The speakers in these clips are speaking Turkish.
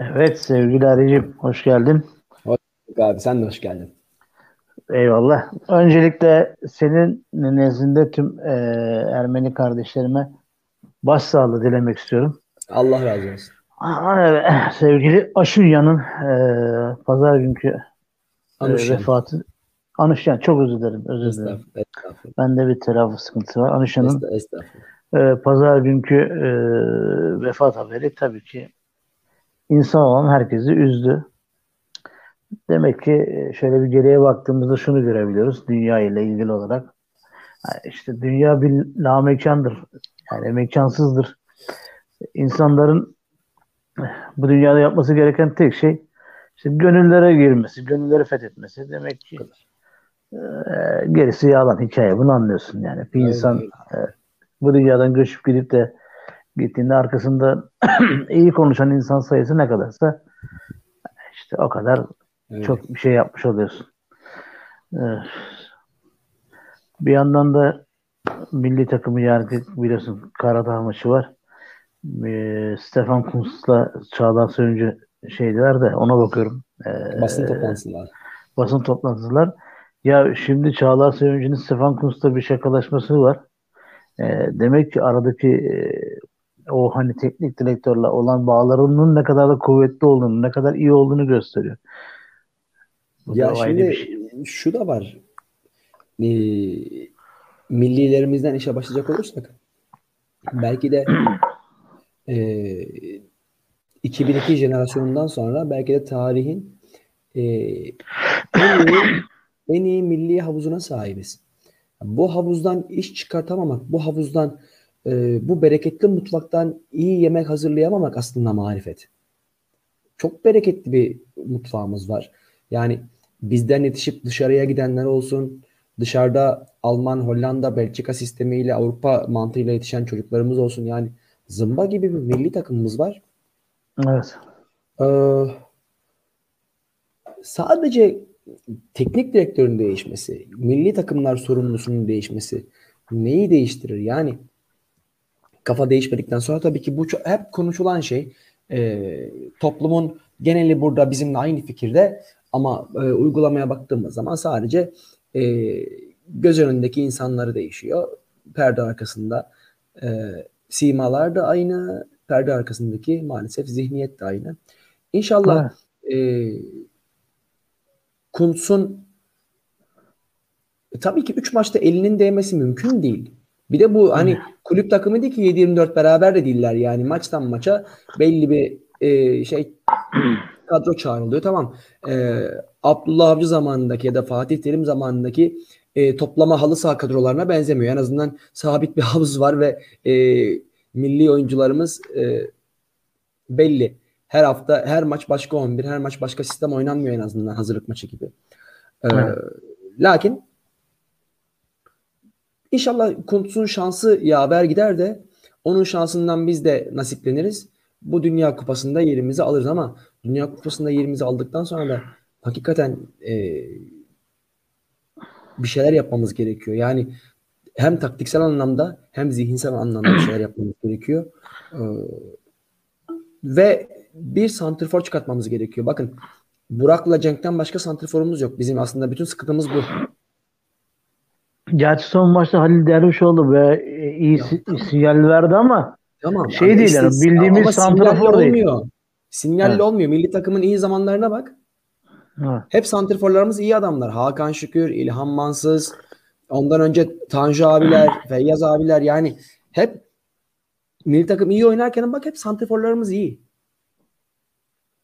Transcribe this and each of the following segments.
Evet sevgili Arıcım hoş geldin. Hoş bulduk abi sen de hoş geldin. Eyvallah. Öncelikle senin nezdinde tüm e, Ermeni kardeşlerime başsağlığı dilemek istiyorum. Allah razı olsun. Aa, sevgili Aşunya'nın e, pazar günkü e, vefatı. Anuşyan çok özür dilerim. Özür dilerim. Estağfurullah. Bende bir telaffuz sıkıntısı var. Anuşyan'ın e, pazar günkü e, vefat haberi tabii ki insan olan herkesi üzdü. Demek ki e, şöyle bir geriye baktığımızda şunu görebiliyoruz dünya ile ilgili olarak. Yani işte dünya bir lamekandır. Yani mekansızdır. İnsanların bu dünyada yapması gereken tek şey işte gönüllere girmesi, gönülleri fethetmesi. Demek ki e, gerisi yalan hikaye. Bunu anlıyorsun yani. Bir insan e, bu dünyadan göçüp gidip de gittiğinde arkasında iyi konuşan insan sayısı ne kadarsa işte o kadar evet. çok bir şey yapmış oluyorsun. Bir yandan da milli takımı yargı biliyorsun Karadağ maçı var. Ee, Stefan Kuntz'la Çağlar Söyüncü şeydiler de ona bakıyorum. Ee, basın toplantılar. Basın toplantılar. Ya şimdi Çağlar Söyüncü'nün Stefan Kuntz'la bir şakalaşması var. E, demek ki aradaki e, o hani teknik direktörle olan bağlarının ne kadar da kuvvetli olduğunu, ne kadar iyi olduğunu gösteriyor. Bu ya şimdi şey. şu da var. E, millilerimizden işe başlayacak olursak belki de e, 2002 jenerasyonundan sonra belki de tarihin e, en, iyi, en iyi milli havuzuna sahibiz. Bu havuzdan iş çıkartamamak, bu havuzdan e, bu bereketli mutfaktan iyi yemek hazırlayamamak aslında marifet. Çok bereketli bir mutfağımız var. Yani bizden yetişip dışarıya gidenler olsun, dışarıda Alman, Hollanda, Belçika sistemiyle Avrupa mantığıyla yetişen çocuklarımız olsun. Yani zımba gibi bir milli takımımız var. Evet. Ee, sadece teknik direktörün değişmesi, milli takımlar sorumlusunun değişmesi neyi değiştirir? Yani kafa değişmedikten sonra tabii ki bu hep konuşulan şey e, toplumun geneli burada bizimle aynı fikirde ama e, uygulamaya baktığımız zaman sadece e, göz önündeki insanları değişiyor. Perde arkasında e, simalar da aynı, perde arkasındaki maalesef zihniyet de aynı. İnşallah e, Kuntz'un e, tabii ki 3 maçta elinin değmesi mümkün değil. Bir de bu hani kulüp takımı değil ki 7-24 beraber de değiller yani maçtan maça belli bir e, şey kadro çağrılıyor. Tamam. E, Abdullah Avcı zamanındaki ya da Fatih Terim zamanındaki e, toplama halı saha kadrolarına benzemiyor. En azından sabit bir havuz var ve e, milli oyuncularımız e, belli. Her hafta her maç başka 11, her maç başka sistem oynanmıyor en azından hazırlık maçı gibi. E, Lakin İnşallah Kuntz'un şansı yaver gider de onun şansından biz de nasipleniriz. Bu Dünya Kupası'nda yerimizi alırız ama Dünya Kupası'nda yerimizi aldıktan sonra da hakikaten e, bir şeyler yapmamız gerekiyor. Yani hem taktiksel anlamda hem zihinsel anlamda bir şeyler yapmamız gerekiyor. Ee, ve bir santrfor çıkartmamız gerekiyor. Bakın Burak'la Cenk'ten başka santrforumuz yok. Bizim aslında bütün sıkıntımız bu. Gerçi son maçta Halil Dervişoğlu ve iyi ya. sinyal verdi ama tamam, şey değil yani bildiğimiz santrafor değil. Olmuyor. Sinyalle evet. olmuyor. Milli takımın iyi zamanlarına bak. Evet. Hep santrforlarımız iyi adamlar. Hakan Şükür, İlhan Mansız, ondan önce Tanju abiler, Feyyaz abiler yani hep milli takım iyi oynarken bak hep santrforlarımız iyi.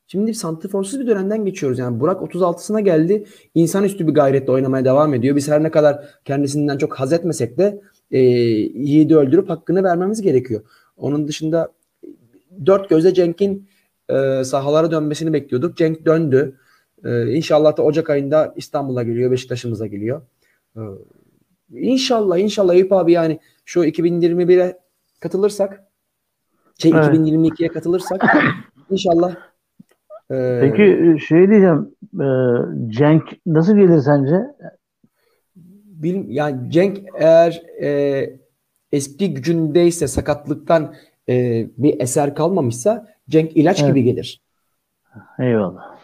Şimdi santriforsuz bir dönemden geçiyoruz. Yani Burak 36'sına geldi. İnsanüstü bir gayretle oynamaya devam ediyor. Biz her ne kadar kendisinden çok haz etmesek de e, yiğidi öldürüp hakkını vermemiz gerekiyor. Onun dışında dört gözle Cenk'in e, sahalara dönmesini bekliyorduk. Cenk döndü. E, inşallah da Ocak ayında İstanbul'a geliyor. Beşiktaş'ımıza geliyor. E, inşallah inşallah Eyüp abi yani şu 2021'e katılırsak şey evet. 2022'ye katılırsak inşallah ee, Peki e, şey diyeceğim e, Cenk nasıl gelir sence? Bil, yani Cenk eğer e, eski gücündeyse sakatlıktan e, bir eser kalmamışsa Cenk ilaç evet. gibi gelir. Eyvallah.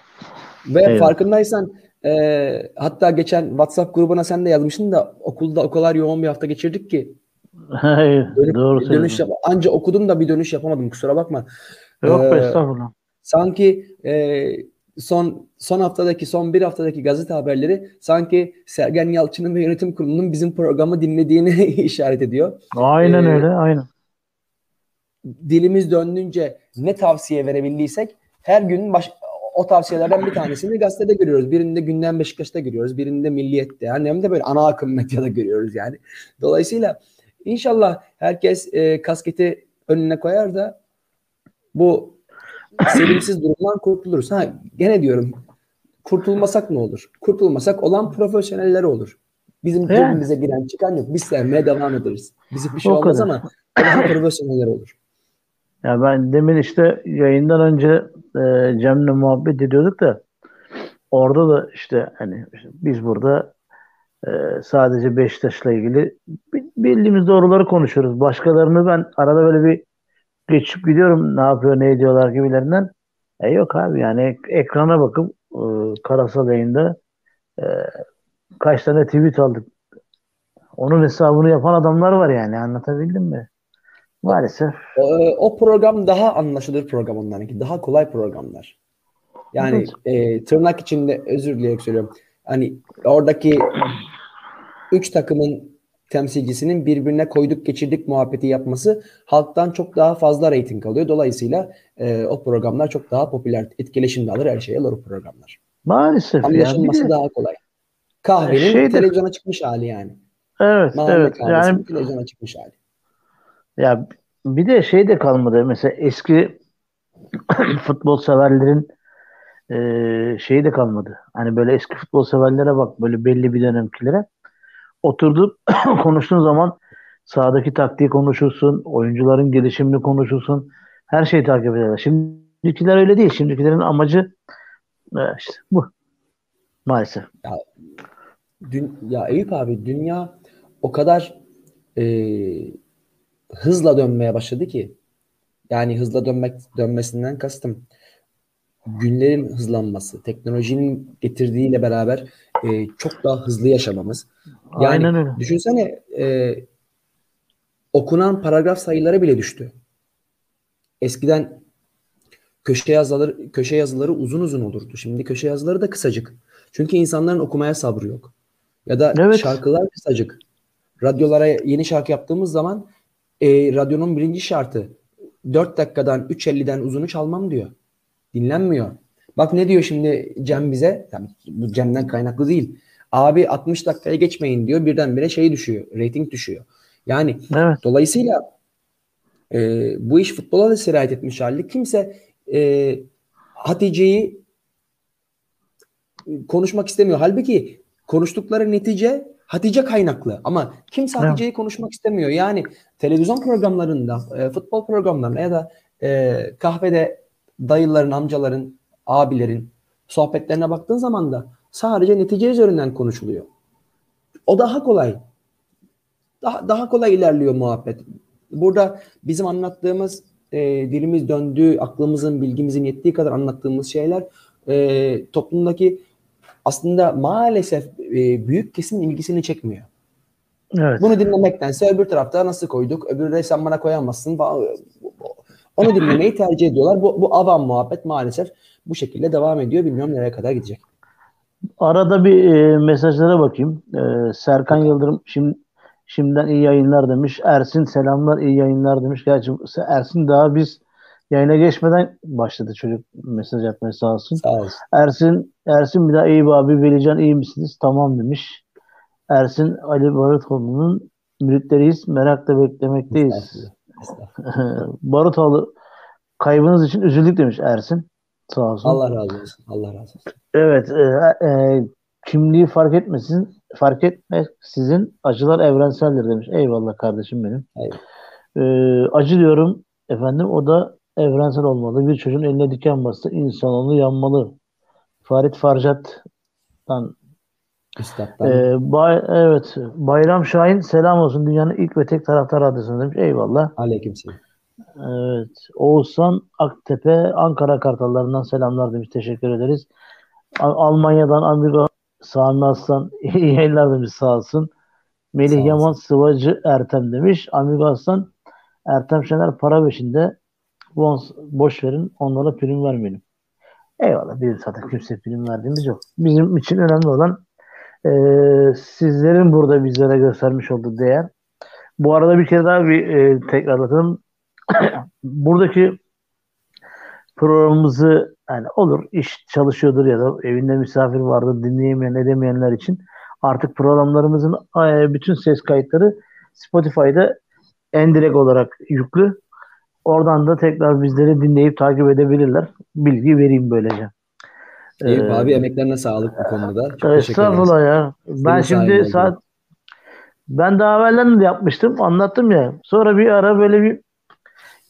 Ve Eyvallah. farkındaysan e, hatta geçen WhatsApp grubuna sen de yazmıştın da okulda o kadar yoğun bir hafta geçirdik ki. Hayır, dönüş, doğru dönüş yap Anca okudum da bir dönüş yapamadım kusura bakma. Yok ee, estağfurullah. Sanki e, son son haftadaki son bir haftadaki gazete haberleri sanki Sergen Yalçın'ın ve yönetim kurulunun bizim programı dinlediğini işaret ediyor. Aynen ee, öyle aynen. Dilimiz döndüğünce ne tavsiye verebildiysek her gün baş, o tavsiyelerden bir tanesini gazetede görüyoruz. Birinde Gündem Beşiktaş'ta görüyoruz. Birinde Milliyet'te. Yani hem de böyle ana akım medyada görüyoruz yani. Dolayısıyla inşallah herkes e, kasketi önüne koyar da bu sevimsiz durumdan kurtuluruz. Ha gene diyorum kurtulmasak ne olur? Kurtulmasak olan profesyoneller olur. Bizim cebimize giren çıkan yok. Biz sevmeye devam ederiz. Bizim bir şey o olmaz kadar. ama profesyoneller olur. Ya ben demin işte yayından önce e, Cem'le muhabbet ediyorduk da orada da işte hani biz burada e, sadece Beşiktaş'la ilgili bildiğimiz doğruları konuşuyoruz. Başkalarını ben arada böyle bir geçip gidiyorum ne yapıyor ne ediyorlar gibilerinden. E yok abi yani ekrana bakıp e, karasal yayında e, kaç tane tweet aldık. Onun hesabını yapan adamlar var yani anlatabildim mi? Maalesef. O, e, o program daha anlaşılır program onlarınki. Daha kolay programlar. Yani e, tırnak içinde özür dileyerek söylüyorum. Hani oradaki üç takımın temsilcisinin birbirine koyduk geçirdik muhabbeti yapması halktan çok daha fazla reyting alıyor. Dolayısıyla e, o programlar çok daha popüler etkileşim de alır her şeye alır o programlar. Maalesef. Anlaşılması yani. daha kolay. Kahvenin Şeydir. televizyona çıkmış hali yani. Evet, Mahalle evet. Yani televizyona çıkmış hali. Ya bir de şey de kalmadı. Mesela eski futbol severlerin e, şeyi de kalmadı. Hani böyle eski futbol severlere bak böyle belli bir dönemkilere oturdup konuştuğun zaman sahadaki taktiği konuşursun, oyuncuların gelişimini konuşursun. Her şeyi takip ederler. Şimdikiler öyle değil. Şimdikilerin amacı e, işte bu. Maalesef. Ya, dün, ya Eyüp abi dünya o kadar e, hızla dönmeye başladı ki yani hızla dönmek dönmesinden kastım günlerin hızlanması, teknolojinin getirdiğiyle beraber e, çok daha hızlı yaşamamız. Yani Aynen öyle. düşünsene e, okunan paragraf sayıları bile düştü. Eskiden köşe yazıları köşe yazıları uzun uzun olurdu. Şimdi köşe yazıları da kısacık. Çünkü insanların okumaya sabrı yok. Ya da evet. şarkılar kısacık. Radyolara yeni şarkı yaptığımız zaman e, radyonun birinci şartı 4 dakikadan 3.50'den uzunu çalmam diyor. Dinlenmiyor. Bak ne diyor şimdi Cem bize? Tabii bu Cem'den kaynaklı değil. Abi 60 dakikaya geçmeyin diyor. Birdenbire şey düşüyor. Rating düşüyor. Yani evet. dolayısıyla e, bu iş futbola da sirayet etmiş halde. Kimse e, Hatice'yi konuşmak istemiyor. Halbuki konuştukları netice Hatice kaynaklı ama kimse evet. Hatice'yi konuşmak istemiyor. Yani televizyon programlarında, e, futbol programlarında ya da e, kahvede dayıların, amcaların, abilerin sohbetlerine baktığın zaman da sadece netice üzerinden konuşuluyor. O daha kolay. Daha, daha kolay ilerliyor muhabbet. Burada bizim anlattığımız e, dilimiz döndüğü, aklımızın, bilgimizin yettiği kadar anlattığımız şeyler e, toplumdaki aslında maalesef e, büyük kesim ilgisini çekmiyor. Evet. Bunu dinlemektense öbür tarafta nasıl koyduk, öbür sen bana koyamazsın. Onu dinlemeyi tercih ediyorlar. Bu, bu avam muhabbet maalesef bu şekilde devam ediyor. Bilmiyorum nereye kadar gidecek. Arada bir e, mesajlara bakayım. E, Serkan Yıldırım şimdi şimdiden iyi yayınlar demiş. Ersin selamlar iyi yayınlar demiş. Gerçi Ersin daha biz yayına geçmeden başladı çocuk mesaj atmaya sağ olsun. Sağ olsun. Ersin Ersin bir daha iyi abi Velican iyi misiniz? Tamam demiş. Ersin Ali Barutoğlu'nun müritleriyiz. Merakla beklemekteyiz. Barutoğlu kaybınız için üzüldük demiş Ersin. Sağ olsun. Allah razı olsun. Allah razı olsun. Evet. E, e, kimliği fark etmesin. Fark etme sizin acılar evrenseldir demiş. Eyvallah kardeşim benim. E, acı diyorum efendim o da evrensel olmalı. Bir çocuğun eline diken bastı. insan onu yanmalı. Farid Farcat'tan ee, bay, evet. Bayram Şahin selam olsun. Dünyanın ilk ve tek taraftar radyosu demiş. Eyvallah. Aleykümselam. Evet. Oğuzhan Aktepe Ankara Kartallarından selamlar demiş. Teşekkür ederiz. Almanya'dan Amigo Sami Aslan iyi yayınlar demiş sağ olsun. Melih sağ Yaman Sıvacı Ertem demiş. Amigo Aslan Ertem Şener para peşinde. Boş verin onlara prim vermeyelim. Eyvallah bizim zaten kimse prim verdiğimiz yok. Bizim için önemli olan e, sizlerin burada bizlere göstermiş olduğu değer. Bu arada bir kere daha bir e, tekrarlatalım. Buradaki programımızı yani olur iş çalışıyordur ya da evinde misafir vardır dinleyemeyen edemeyenler için artık programlarımızın e, bütün ses kayıtları Spotify'da endirek olarak yüklü. Oradan da tekrar bizleri dinleyip takip edebilirler. Bilgi vereyim böylece. Eyüp ee, abi emeklerine sağlık bu konuda. Çok estağfurullah ya. Ben Senin şimdi saat ben daha evvelden de yapmıştım. Anlattım ya. Sonra bir ara böyle bir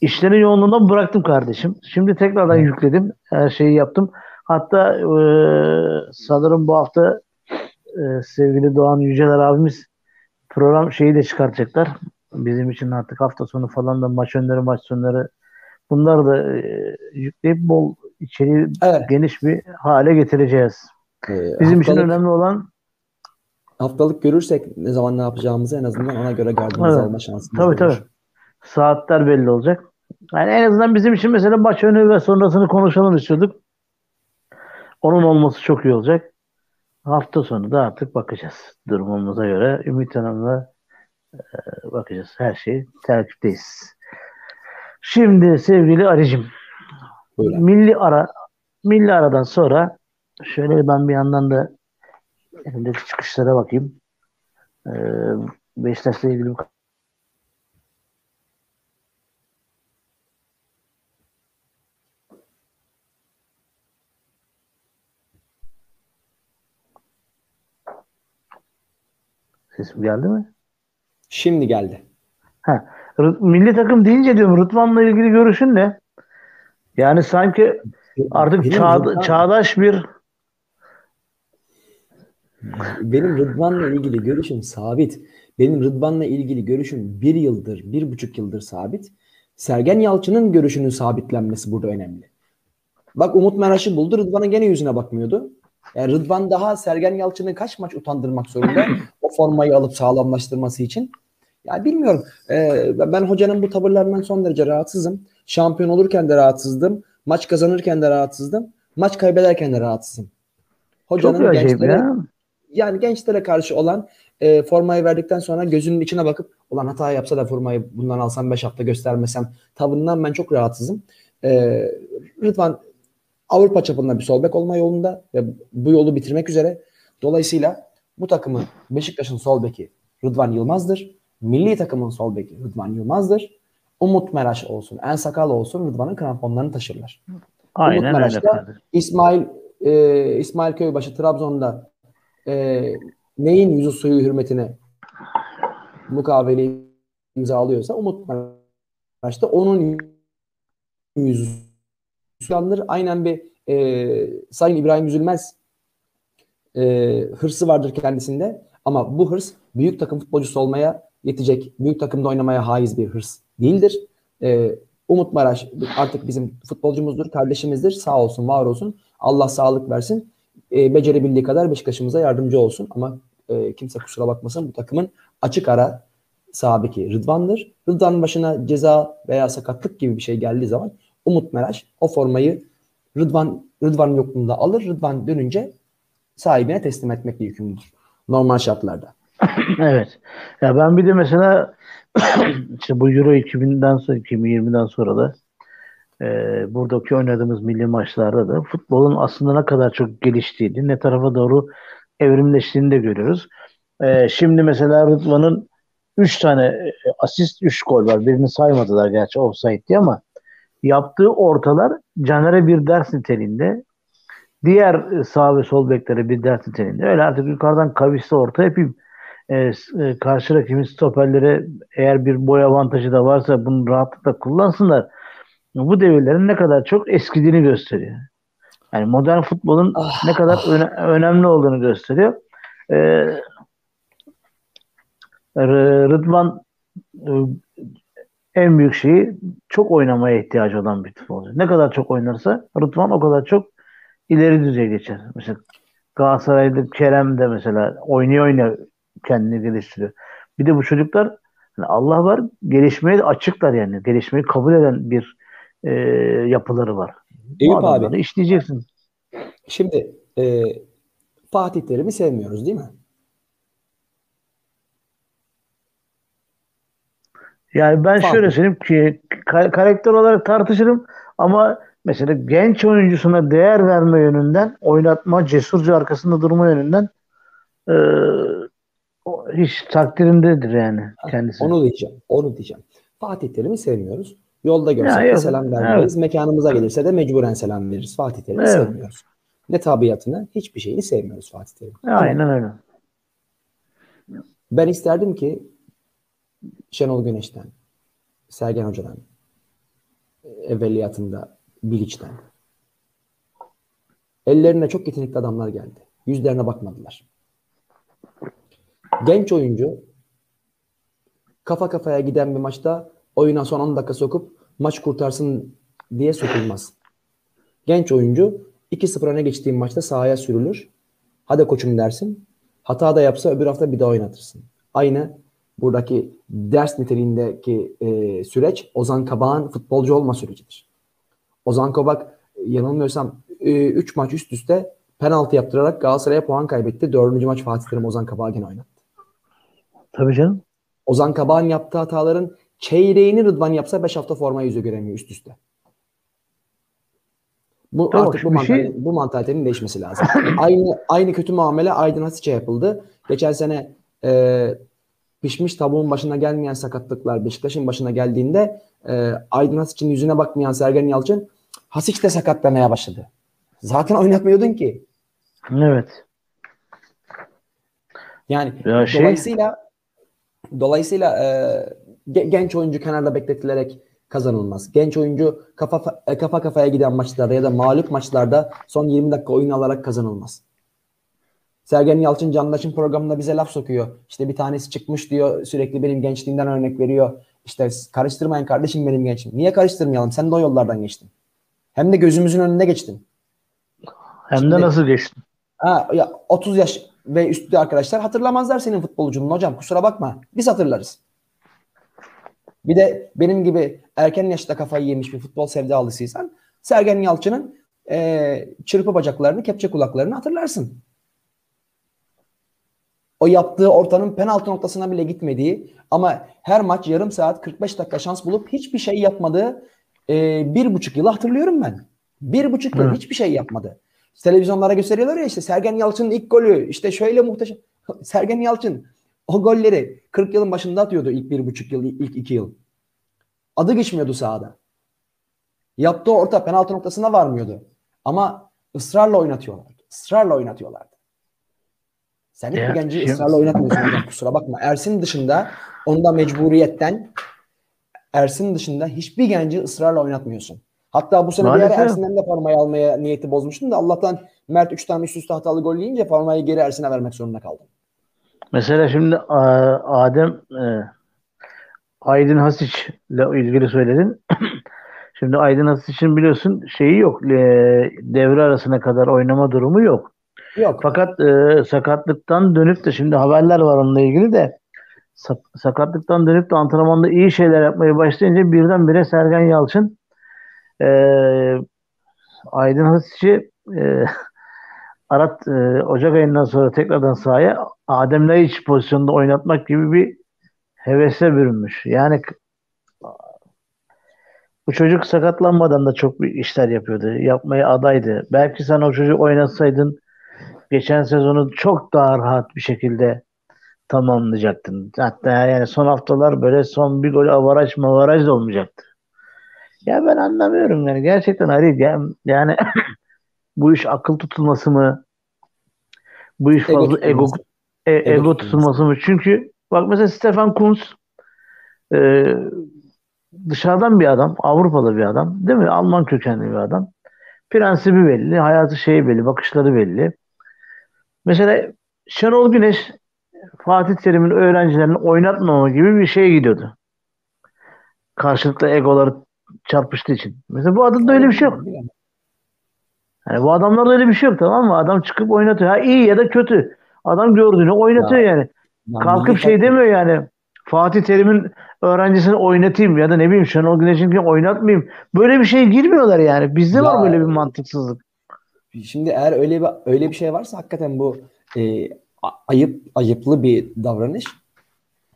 işlerin yoğunluğundan bıraktım kardeşim. Şimdi tekrardan evet. yükledim. Her şeyi yaptım. Hatta e, sanırım bu hafta e, sevgili Doğan Yüceler abimiz program şeyi de çıkartacaklar. Bizim için artık hafta sonu falan da maç önleri maç sonları bunları da e, yükleyip bol içeriği evet. geniş bir hale getireceğiz. Ee, Bizim haftalık, için önemli olan haftalık görürsek ne zaman ne yapacağımızı en azından ona göre gardımızı evet. alma şansımız Tabii olur. tabii. Saatler belli olacak. Yani en azından bizim için mesela maç önü ve sonrasını konuşalım istiyorduk. Onun olması çok iyi olacak. Hafta sonu da artık bakacağız durumumuza göre. Ümit Hanım'la e, bakacağız. Her şey takipteyiz. Şimdi sevgili Aricim milli ara milli aradan sonra şöyle ben bir yandan da elimdeki çıkışlara bakayım. Ee, Beşiktaş'la ilgili Sesim geldi mi? Şimdi geldi. Ha, milli takım deyince diyorum Rıdvan'la ilgili görüşün ne? Yani sanki artık çağ, Rıdvan, çağdaş bir benim Rıdvan'la ilgili görüşüm sabit. Benim Rıdvan'la ilgili görüşüm bir yıldır, bir buçuk yıldır sabit. Sergen Yalçın'ın görüşünün sabitlenmesi burada önemli. Bak Umut Meraş'ı buldu. Rıdvan'ın gene yüzüne bakmıyordu. Yani Rıdvan daha Sergen Yalçın'ı kaç maç utandırmak zorunda o formayı alıp sağlamlaştırması için. Ya bilmiyorum. Ee, ben hocanın bu tavırlarından son derece rahatsızım. Şampiyon olurken de rahatsızdım. Maç kazanırken de rahatsızdım. Maç kaybederken de rahatsızım. Hocanın Çok gençlere, ya. yani gençlere karşı olan e, formayı verdikten sonra gözünün içine bakıp ulan hata yapsa da formayı bundan alsam 5 hafta göstermesem tavrından ben çok rahatsızım. E, Rıdvan Avrupa çapında bir sol bek olma yolunda ve bu yolu bitirmek üzere. Dolayısıyla bu takımın Beşiktaş'ın sol beki Rıdvan Yılmaz'dır. Milli takımın sol beki Rıdvan Yılmaz'dır. Umut Meraş olsun, En Sakal olsun Rıdvan'ın kramponlarını taşırlar. Aynen Umut Meraş da İsmail e, İsmail Köybaşı Trabzon'da e, neyin yüzü suyu hürmetine mukavele imzalıyorsa Umut Meraş da onun yüzü suyandır. Aynen bir e, Sayın İbrahim Üzülmez e, hırsı vardır kendisinde. Ama bu hırs büyük takım futbolcusu olmaya yetecek, büyük takımda oynamaya haiz bir hırs değildir. E, Umut Maraş artık bizim futbolcumuzdur, kardeşimizdir. Sağ olsun, var olsun. Allah sağlık versin. E, becerebildiği kadar Beşiktaş'ımıza yardımcı olsun. Ama e, kimse kusura bakmasın bu takımın açık ara sahibi Rıdvan'dır. Rıdvan'ın başına ceza veya sakatlık gibi bir şey geldiği zaman Umut Meraş o formayı Rıdvan Rıdvan'ın yokluğunda alır. Rıdvan dönünce sahibine teslim etmekle yükümlüdür. Normal şartlarda. evet. Ya ben bir de mesela işte bu Euro 2000'den sonra 2020'den sonra da e, buradaki oynadığımız milli maçlarda da futbolun aslında ne kadar çok geliştiğini, ne tarafa doğru evrimleştiğini de görüyoruz. E, şimdi mesela Rıdvan'ın 3 tane e, asist 3 gol var. Birini saymadılar gerçi offside diye ama yaptığı ortalar Caner'e bir ders niteliğinde. Diğer sağ ve sol beklere bir ders niteliğinde. Öyle artık yukarıdan kavisli orta yapayım e, e, karşı rakibin stoperlere eğer bir boy avantajı da varsa bunu rahatlıkla kullansınlar. Bu devirlerin ne kadar çok eskidiğini gösteriyor. Yani modern futbolun ah, ne kadar ah. öne- önemli olduğunu gösteriyor. Ee, Rıdvan e, en büyük şeyi çok oynamaya ihtiyacı olan bir futbolcu. Ne kadar çok oynarsa Rıdvan o kadar çok ileri düzey geçer. Mesela Galatasaray'da Kerem de mesela oynuyor oynuyor kendini geliştiriyor. Bir de bu çocuklar yani Allah var gelişmeye de açıklar yani. Gelişmeyi kabul eden bir e, yapıları var. Eyüp abi. işleyeceksin. Şimdi e, Fatih Terim'i sevmiyoruz değil mi? Yani ben Fatih. şöyle söyleyeyim ki karakter olarak tartışırım ama mesela genç oyuncusuna değer verme yönünden oynatma, cesurca arkasında durma yönünden e, hiç takdirindedir yani kendisi. Onu diyeceğim. Onu diyeceğim. Fatih Terim'i sevmiyoruz. Yolda görsek de selam vermeyiz. Evet. Mekanımıza gelirse de mecburen selam veririz. Fatih Terim'i evet. sevmiyoruz. Ne tabiatını, hiçbir şeyini sevmiyoruz Fatih Terim'i. Aynen öyle. Ben isterdim ki Şenol Güneş'ten, Sergen Hoca'dan, evveliyatında Bilic'ten. Ellerine çok yetenekli adamlar geldi. Yüzlerine bakmadılar. Genç oyuncu kafa kafaya giden bir maçta oyuna son 10 dakika sokup maç kurtarsın diye sokulmaz. Genç oyuncu 2-0 öne geçtiğin maçta sahaya sürülür. Hadi koçum dersin. Hata da yapsa öbür hafta bir daha oynatırsın. Aynı buradaki ders niteliğindeki e, süreç Ozan Kabak'ın futbolcu olma sürecidir. Ozan Kabak yanılmıyorsam 3 e, maç üst üste penaltı yaptırarak Galatasaray'a puan kaybetti. Dördüncü maç Fatih Terim Ozan Kabak'ı yine oynattı. Tabii canım. Ozan Kabak'ın yaptığı hataların çeyreğini Rıdvan yapsa 5 hafta forma yüzü göremiyor üst üste. Bu Doğru, artık bu, mantal, şey... bu mantalitenin değişmesi lazım. aynı aynı kötü muamele Aydın Hasiç'e yapıldı. Geçen sene e, pişmiş tavuğun başına gelmeyen sakatlıklar Beşiktaş'ın başına geldiğinde e, Aydın Hasiç'in yüzüne bakmayan Sergen Yalçın Hasiç de sakatlamaya başladı. Zaten oynatmıyordun ki. Evet. Yani ya şey... dolayısıyla e, genç oyuncu kenarda bekletilerek kazanılmaz. Genç oyuncu kafa e, kafa kafaya giden maçlarda ya da mağlup maçlarda son 20 dakika oyun alarak kazanılmaz. Sergen Yalçın Candaş'ın programında bize laf sokuyor. İşte bir tanesi çıkmış diyor sürekli benim gençliğimden örnek veriyor. İşte karıştırmayın kardeşim benim gençliğim. Niye karıştırmayalım? Sen de o yollardan geçtin. Hem de gözümüzün önünde geçtin. Hem Şimdi, de nasıl geçtin? Ha, ya 30 yaş ve üstü arkadaşlar hatırlamazlar senin futbolcunun hocam. Kusura bakma. Biz hatırlarız. Bir de benim gibi erken yaşta kafayı yemiş bir futbol sevdalısıysan Sergen Yalçın'ın e, çırpı bacaklarını, kepçe kulaklarını hatırlarsın. O yaptığı ortanın penaltı noktasına bile gitmediği ama her maç yarım saat 45 dakika şans bulup hiçbir şey yapmadığı e, bir buçuk yılı hatırlıyorum ben. Bir buçuk yıl hiçbir şey yapmadı. Televizyonlara gösteriyorlar ya işte Sergen Yalçın'ın ilk golü işte şöyle muhteşem. Sergen Yalçın o golleri 40 yılın başında atıyordu ilk bir buçuk yıl, ilk iki yıl. Adı geçmiyordu sahada. Yaptığı orta penaltı noktasına varmıyordu. Ama ısrarla oynatıyorlardı. Israrla oynatıyorlardı. Sen hiçbir genci ısrarla oynatmıyorsun kusura bakma. Ersin dışında onda mecburiyetten Ersin dışında hiçbir genci ısrarla oynatmıyorsun. Hatta bu sene Maalesef. bir ara Ersin'den de formayı almaya niyeti bozmuştum da Allah'tan Mert 3 tane üst üste hatalı gol yiyince formayı geri Ersin'e vermek zorunda kaldım. Mesela şimdi Adem e, Aydın Hasiç ile ilgili söyledin. şimdi Aydın Hasiç'in biliyorsun şeyi yok. E, devre arasına kadar oynama durumu yok. Yok. Fakat e, sakatlıktan dönüp de şimdi haberler var onunla ilgili de sakatlıktan dönüp de antrenmanda iyi şeyler yapmaya başlayınca birdenbire Sergen Yalçın e, Aydın Hasiç'i e, Arat e, Ocak ayından sonra tekrardan sahaya Adem Laiç pozisyonunda oynatmak gibi bir hevese bürünmüş. Yani bu çocuk sakatlanmadan da çok bir işler yapıyordu. Yapmaya adaydı. Belki sen o çocuğu oynatsaydın geçen sezonu çok daha rahat bir şekilde tamamlayacaktın. Hatta yani son haftalar böyle son bir gol avaraj mavaraj da olmayacaktı. Ya ben anlamıyorum yani gerçekten Ali yani, yani bu iş akıl tutulması mı? Bu iş fazla ego ego, e, ego tutulması mı? Çünkü bak mesela Stefan Kunz e, dışarıdan bir adam, Avrupalı bir adam, değil mi? Alman kökenli bir adam. Prensibi belli, hayatı şeyi belli, bakışları belli. Mesela Şenol Güneş Fatih Terim'in öğrencilerini oynatmama gibi bir şeye gidiyordu. karşılıklı egoları çarpıştığı için. Mesela bu adamda öyle bir şey yok. Yani bu adamlarda öyle bir şey yok tamam mı? Adam çıkıp oynatıyor. Ha iyi ya da kötü. Adam gördüğünü oynatıyor ya, yani. Ya Kalkıp şey demiyor yani. Fatih Terim'in öğrencisini oynatayım ya da ne bileyim Şenol Güneş'in oynatmayayım. Böyle bir şey girmiyorlar yani. Bizde ya, var böyle bir mantıksızlık. Şimdi eğer öyle bir öyle bir şey varsa hakikaten bu e, ayıp ayıplı bir davranış.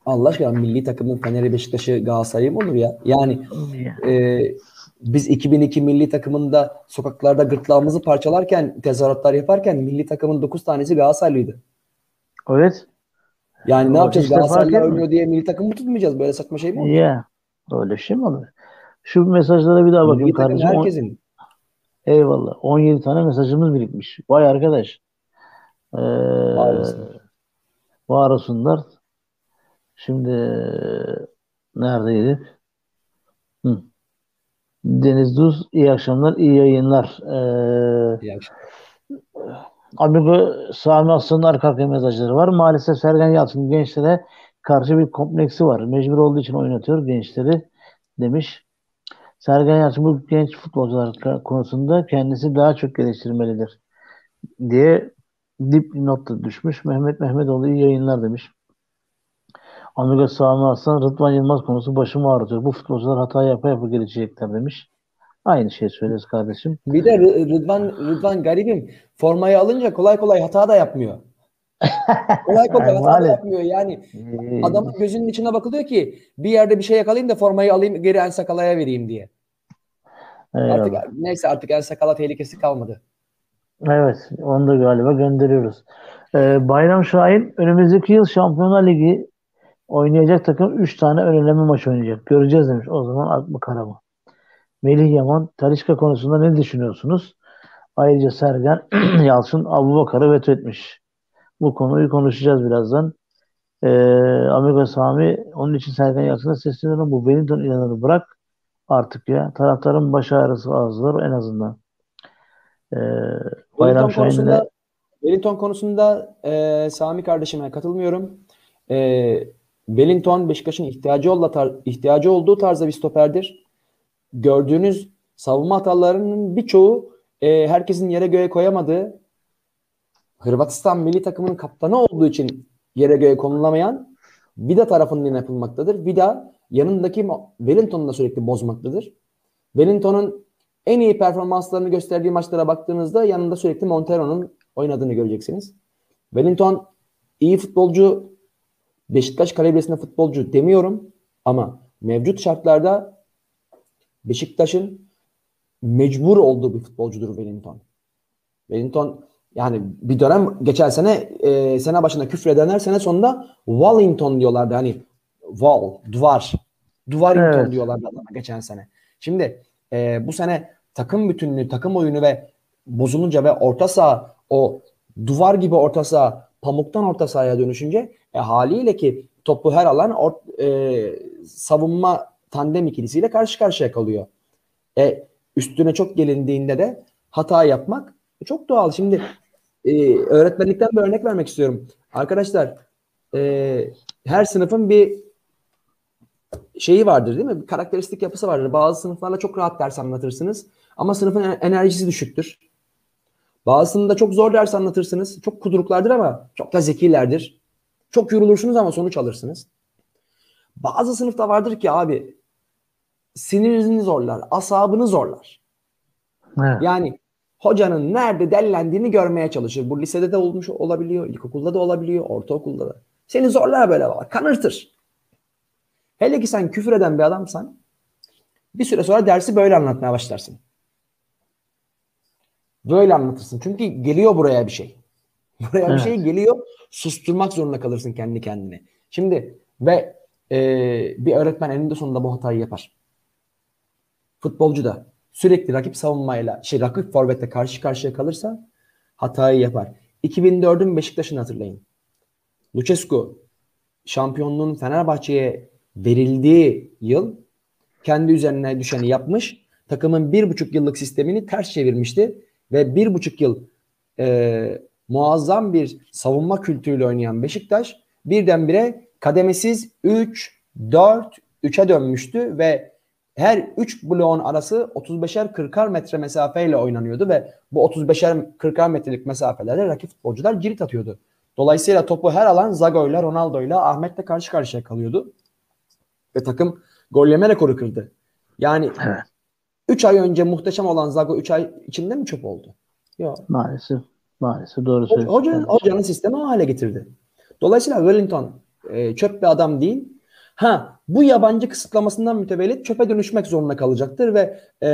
Allah aşkına milli takımın Fener'i, Beşiktaş'ı, Galatasaray'ı mı olur ya? Yani e, biz 2002 milli takımında sokaklarda gırtlağımızı parçalarken, tezahüratlar yaparken milli takımın 9 tanesi Galatasaraylıydı. Evet. Yani ne yapacağız? Galatasaraylı oynuyor diye milli takımı tutmayacağız. Böyle saçma şey mi olur? Ya. Öyle şey mi olur? Şu mesajlara bir daha bakayım milli kardeşim. Herkesin. Eyvallah. 17 tane mesajımız birikmiş. Vay arkadaş. Ee, var olsunlar. Şimdi neredeydi? Hı. Deniz Duz iyi akşamlar, iyi yayınlar. Ee, iyi akşamlar. Amigo Sami Aslan'ın arka arkaya mesajları var. Maalesef Sergen Yalçın gençlere karşı bir kompleksi var. Mecbur olduğu için oynatıyor gençleri demiş. Sergen Yalçın bu genç futbolcular konusunda kendisi daha çok geliştirmelidir diye dip notta düşmüş. Mehmet Mehmetoğlu iyi yayınlar demiş. Amigo Sami Aslan Rıdvan Yılmaz konusu başımı ağrıtıyor. Bu futbolcular hata yapa yapa gelişecekler demiş. Aynı şey söylüyoruz kardeşim. Bir de Rıdvan, Rıdvan garibim formayı alınca kolay kolay hata da yapmıyor. kolay kolay hata da yapmıyor. Yani ee, adamın gözünün içine bakılıyor ki bir yerde bir şey yakalayayım da formayı alayım geri En Sakala'ya vereyim diye. Eyvallah. Artık neyse artık En Sakala tehlikesi kalmadı. Evet onu da galiba gönderiyoruz. Ee, Bayram Şahin önümüzdeki yıl Şampiyonlar Ligi oynayacak takım 3 tane önleme maç oynayacak. Göreceğiz demiş. O zaman aklı kara mı? Melih Yaman, Talişka konusunda ne düşünüyorsunuz? Ayrıca Sergen Yalçın Abu Bakar'ı veto etmiş. Bu konuyu konuşacağız birazdan. Ee, Amigo Sami onun için Sergen Yalçın'a sesleniyorum. Bu Wellington ilanını bırak artık ya. Taraftarın baş ağrısı azdır en azından. Ee, Bayram Wellington konusunda, Wellington konusunda e, Sami kardeşime katılmıyorum. E, Wellington Beşiktaş'ın ihtiyacı, ihtiyacı olduğu tarzda bir stoperdir gördüğünüz savunma hatalarının birçoğu e, herkesin yere göğe koyamadığı Hırvatistan milli takımının kaptanı olduğu için yere göğe konulamayan Vida tarafından yapılmaktadır. Vida yanındaki Wellington'u da sürekli bozmaktadır. Wellington'un en iyi performanslarını gösterdiği maçlara baktığınızda yanında sürekli Montero'nun oynadığını göreceksiniz. Wellington iyi futbolcu, Beşiktaş kalibresinde futbolcu demiyorum ama mevcut şartlarda Beşiktaş'ın mecbur olduğu bir futbolcudur Wellington. Wellington yani bir dönem geçen sene e, sene başında küfredenler sene sonunda Wallington diyorlardı. Hani wall, duvar. Duvarington evet. diyorlardı adama geçen sene. Şimdi e, bu sene takım bütünlüğü, takım oyunu ve bozulunca ve orta saha o duvar gibi orta saha pamuktan orta sahaya dönüşünce e, haliyle ki topu her alan or, e, savunma tandem ikilisiyle karşı karşıya kalıyor. E, üstüne çok gelindiğinde de hata yapmak çok doğal. Şimdi e, öğretmenlikten bir örnek vermek istiyorum. Arkadaşlar e, her sınıfın bir şeyi vardır değil mi? Bir karakteristik yapısı vardır. Bazı sınıflarla çok rahat ders anlatırsınız ama sınıfın enerjisi düşüktür. Bazısında çok zor ders anlatırsınız. Çok kuduruklardır ama çok da zekilerdir. Çok yorulursunuz ama sonuç alırsınız. Bazı sınıfta vardır ki abi sinirini zorlar, asabını zorlar. Evet. Yani hocanın nerede dellendiğini görmeye çalışır. Bu lisede de olmuş olabiliyor, ilkokulda da olabiliyor, ortaokulda da. Seni zorlar böyle var, kanırtır. Hele ki sen küfür eden bir adamsan bir süre sonra dersi böyle anlatmaya başlarsın. Böyle anlatırsın. Çünkü geliyor buraya bir şey. Buraya evet. bir şey geliyor. Susturmak zorunda kalırsın kendi kendine. Şimdi ve e, bir öğretmen eninde sonunda bu hatayı yapar futbolcu da sürekli rakip savunmayla, şey rakip forvetle karşı karşıya kalırsa hatayı yapar. 2004'ün Beşiktaş'ını hatırlayın. Lucescu şampiyonluğun Fenerbahçe'ye verildiği yıl kendi üzerine düşeni yapmış. Takımın bir buçuk yıllık sistemini ters çevirmişti ve bir buçuk yıl e, muazzam bir savunma kültürüyle oynayan Beşiktaş birdenbire kademesiz 3, 4, 3'e dönmüştü ve her 3 bloğun arası 35'er 40'ar metre mesafeyle oynanıyordu ve bu 35'er 40'ar metrelik mesafelerde rakip futbolcular cirit atıyordu. Dolayısıyla topu her alan Zago'yla, Ronaldo'yla, Ahmet'le karşı karşıya kalıyordu. Ve takım gol yeme rekoru kırdı. Yani 3 ay önce muhteşem olan Zago 3 ay içinde mi çöp oldu? Yok. Maalesef. Maalesef doğru söylüyorsun. Hocanın, hocanın sistemi o hale getirdi. Dolayısıyla Wellington e, çöp bir adam değil. Ha bu yabancı kısıtlamasından mütevellit çöpe dönüşmek zorunda kalacaktır ve e,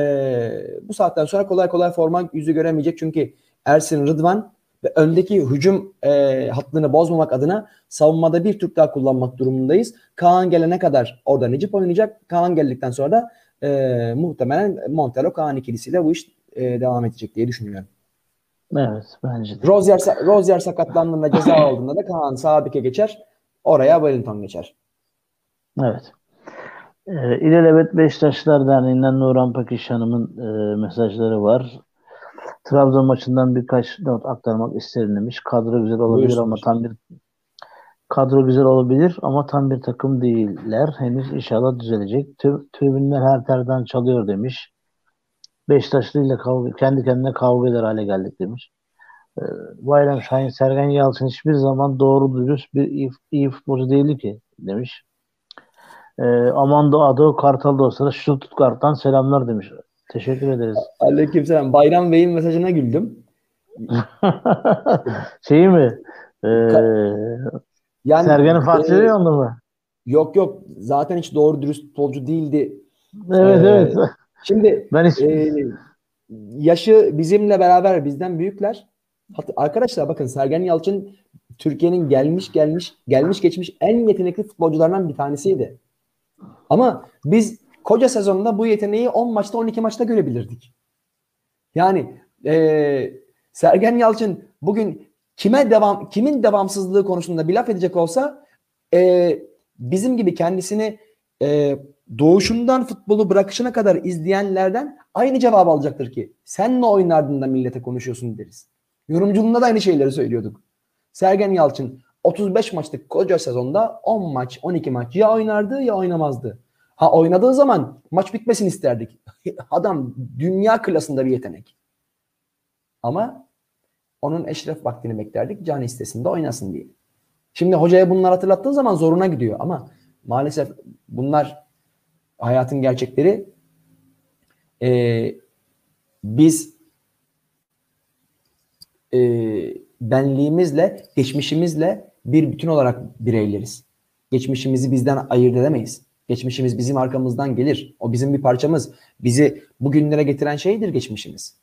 bu saatten sonra kolay kolay forma yüzü göremeyecek. Çünkü Ersin Rıdvan ve öndeki hücum e, hattını bozmamak adına savunmada bir Türk daha kullanmak durumundayız. Kaan gelene kadar orada Necip oynayacak. Kaan geldikten sonra da e, muhtemelen Montero Kaan ikilisiyle bu iş e, devam edecek diye düşünüyorum. Evet bence de. Rozier, Rozier sakatlandığında ceza aldığında da Kaan sağ beke geçer. Oraya Wellington geçer. Evet. Ee, İlelebet Beşiktaşlar Derneği'nden Nurhan Pakiş Hanım'ın e, mesajları var. Trabzon maçından birkaç not aktarmak isterim demiş. Kadro güzel olabilir Buyursun. ama tam bir kadro güzel olabilir ama tam bir takım değiller. Henüz inşallah düzelecek. Tribünler her terden çalıyor demiş. Beşiktaşlı ile kavga, kendi kendine kavga eder hale geldik demiş. Ee, Bayram Şahin, Sergen Yalçın hiçbir zaman doğru dürüst bir iyi, iyi futbolcu değildi ki demiş. Ee, Amanda Ado Kartal dostları Stuttgart'tan selamlar demiş. Teşekkür ederiz. Aleykümselam. Bayram Bey'in mesajına güldüm. Şeyi mi? Ee, yani, Sergen'in Fatih'i e, mu? Yok yok. Zaten hiç doğru dürüst futbolcu değildi. Evet ee, evet. Şimdi ben e, yaşı bizimle beraber bizden büyükler. Hatta arkadaşlar bakın Sergen Yalçın Türkiye'nin gelmiş gelmiş gelmiş geçmiş en yetenekli futbolcularından bir tanesiydi. Ama biz koca sezonda bu yeteneği 10 maçta 12 maçta görebilirdik. Yani e, Sergen Yalçın bugün kime devam kimin devamsızlığı konusunda bir laf edecek olsa e, bizim gibi kendisini e, doğuşundan futbolu bırakışına kadar izleyenlerden aynı cevap alacaktır ki sen ne oynardın da millete konuşuyorsun deriz. Yorumculuğunda da aynı şeyleri söylüyorduk. Sergen Yalçın 35 maçlık koca sezonda 10 maç 12 maç ya oynardı ya oynamazdı. Ha oynadığı zaman maç bitmesin isterdik. Adam dünya klasında bir yetenek. Ama onun eşref vaktini beklerdik. Can istesinde oynasın diye. Şimdi hocaya bunları hatırlattığın zaman zoruna gidiyor ama maalesef bunlar hayatın gerçekleri. Ee, biz e, benliğimizle, geçmişimizle bir bütün olarak bireyleriz. Geçmişimizi bizden ayırt edemeyiz. Geçmişimiz bizim arkamızdan gelir. O bizim bir parçamız. Bizi bugünlere getiren şeydir geçmişimiz.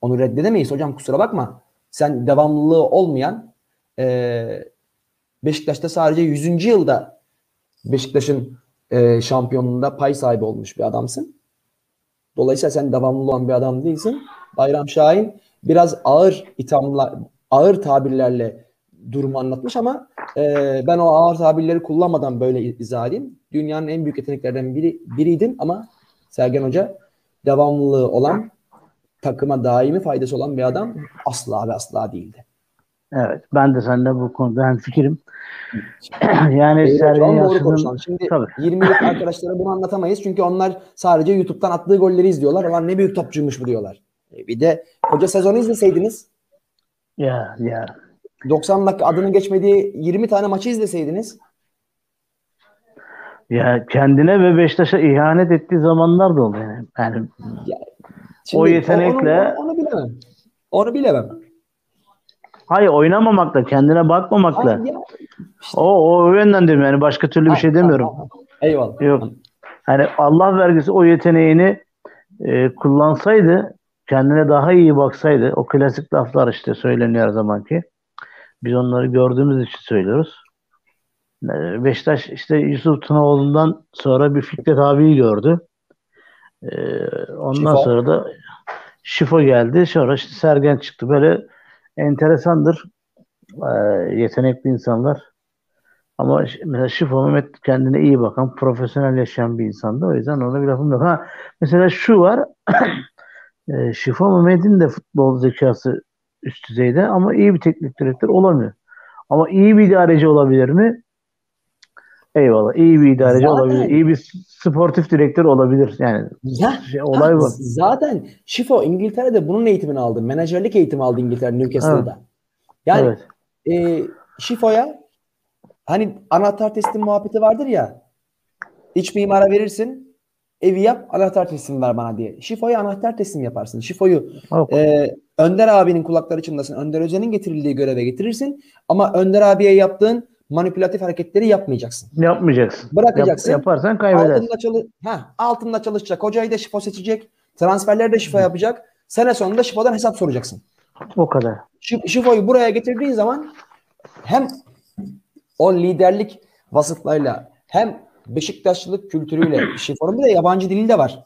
Onu reddedemeyiz hocam kusura bakma. Sen devamlılığı olmayan e, Beşiktaş'ta sadece 100. yılda Beşiktaş'ın e, şampiyonluğunda pay sahibi olmuş bir adamsın. Dolayısıyla sen devamlı olan bir adam değilsin. Bayram Şahin biraz ağır ithamlar, ağır tabirlerle durumu anlatmış ama e, ben o ağır tabirleri kullanmadan böyle izah edeyim. Dünyanın en büyük yeteneklerden biri biriydin ama Sergen Hoca devamlılığı olan takıma daimi faydası olan bir adam asla ve asla değildi. Evet. Ben de seninle bu konuda hem fikrim. yani evet, Sergen Yalçın'ın... Şimdi Tabii. 20'lik arkadaşlara bunu anlatamayız. Çünkü onlar sadece YouTube'dan attığı golleri izliyorlar. Ulan ne büyük topçuymuş bu diyorlar. E, bir de koca sezonu izleseydiniz. Ya ya. 90 dakika adının geçmediği 20 tane maçı izleseydiniz. Ya kendine ve Beşiktaş'a ihanet ettiği zamanlar da oldu yani. Yani ya, o yetenekle onu, onu, onu bilemem. Onu bilemem. Hayır oynamamakla, kendine bakmamakla. Hayır, ya. İşte. O, o yönden diyorum yani başka türlü bir şey demiyorum. Eyvallah. Yok. Yani Allah vergisi o yeteneğini e, kullansaydı, kendine daha iyi baksaydı, o klasik laflar işte söyleniyor her zamanki. Biz onları gördüğümüz için söylüyoruz. E, Beşiktaş işte Yusuf Tunaoğlu'ndan sonra bir Fikret abiyi gördü. E, ondan Şifo. sonra da Şifo geldi. Sonra işte Sergen çıktı. Böyle enteresandır. E, yetenekli insanlar. Ama mesela Şifo Mehmet kendine iyi bakan, profesyonel yaşayan bir insandı. O yüzden ona bir lafım yok. Ha, mesela şu var. e, Şifo Mehmet'in de futbol zekası üst düzeyde ama iyi bir teknik direktör olamıyor. Ama iyi bir idareci olabilir mi? Eyvallah. İyi bir idareci zaten, olabilir. İyi bir sportif direktör olabilir. Yani ya, şey, olay bu. Zaten Şifo İngiltere'de bunun eğitimini aldı. Menajerlik eğitimi aldı İngiltere Newcastle'da. Evet. Yani evet. E, Şifo'ya hani anahtar teslim muhabbeti vardır ya. İç mimara verirsin. Evi yap anahtar teslim ver bana diye. Şifo'ya anahtar teslim yaparsın. Şifo'yu e, Önder abinin kulakları çınlasın. Önder Özen'in getirildiği göreve getirirsin. Ama Önder abiye yaptığın manipülatif hareketleri yapmayacaksın. Yapmayacaksın. Bırakacaksın. Yap, yaparsan kaybedersin. Altında, çalı ha, altında çalışacak. Hocayı da şifo seçecek. Transferleri de şifo yapacak. Sene sonunda şifodan hesap soracaksın. O kadar. Şifoyu buraya getirdiğin zaman hem o liderlik vasıflarıyla hem Beşiktaşlılık kültürüyle şifonun bir de yabancı dili de var.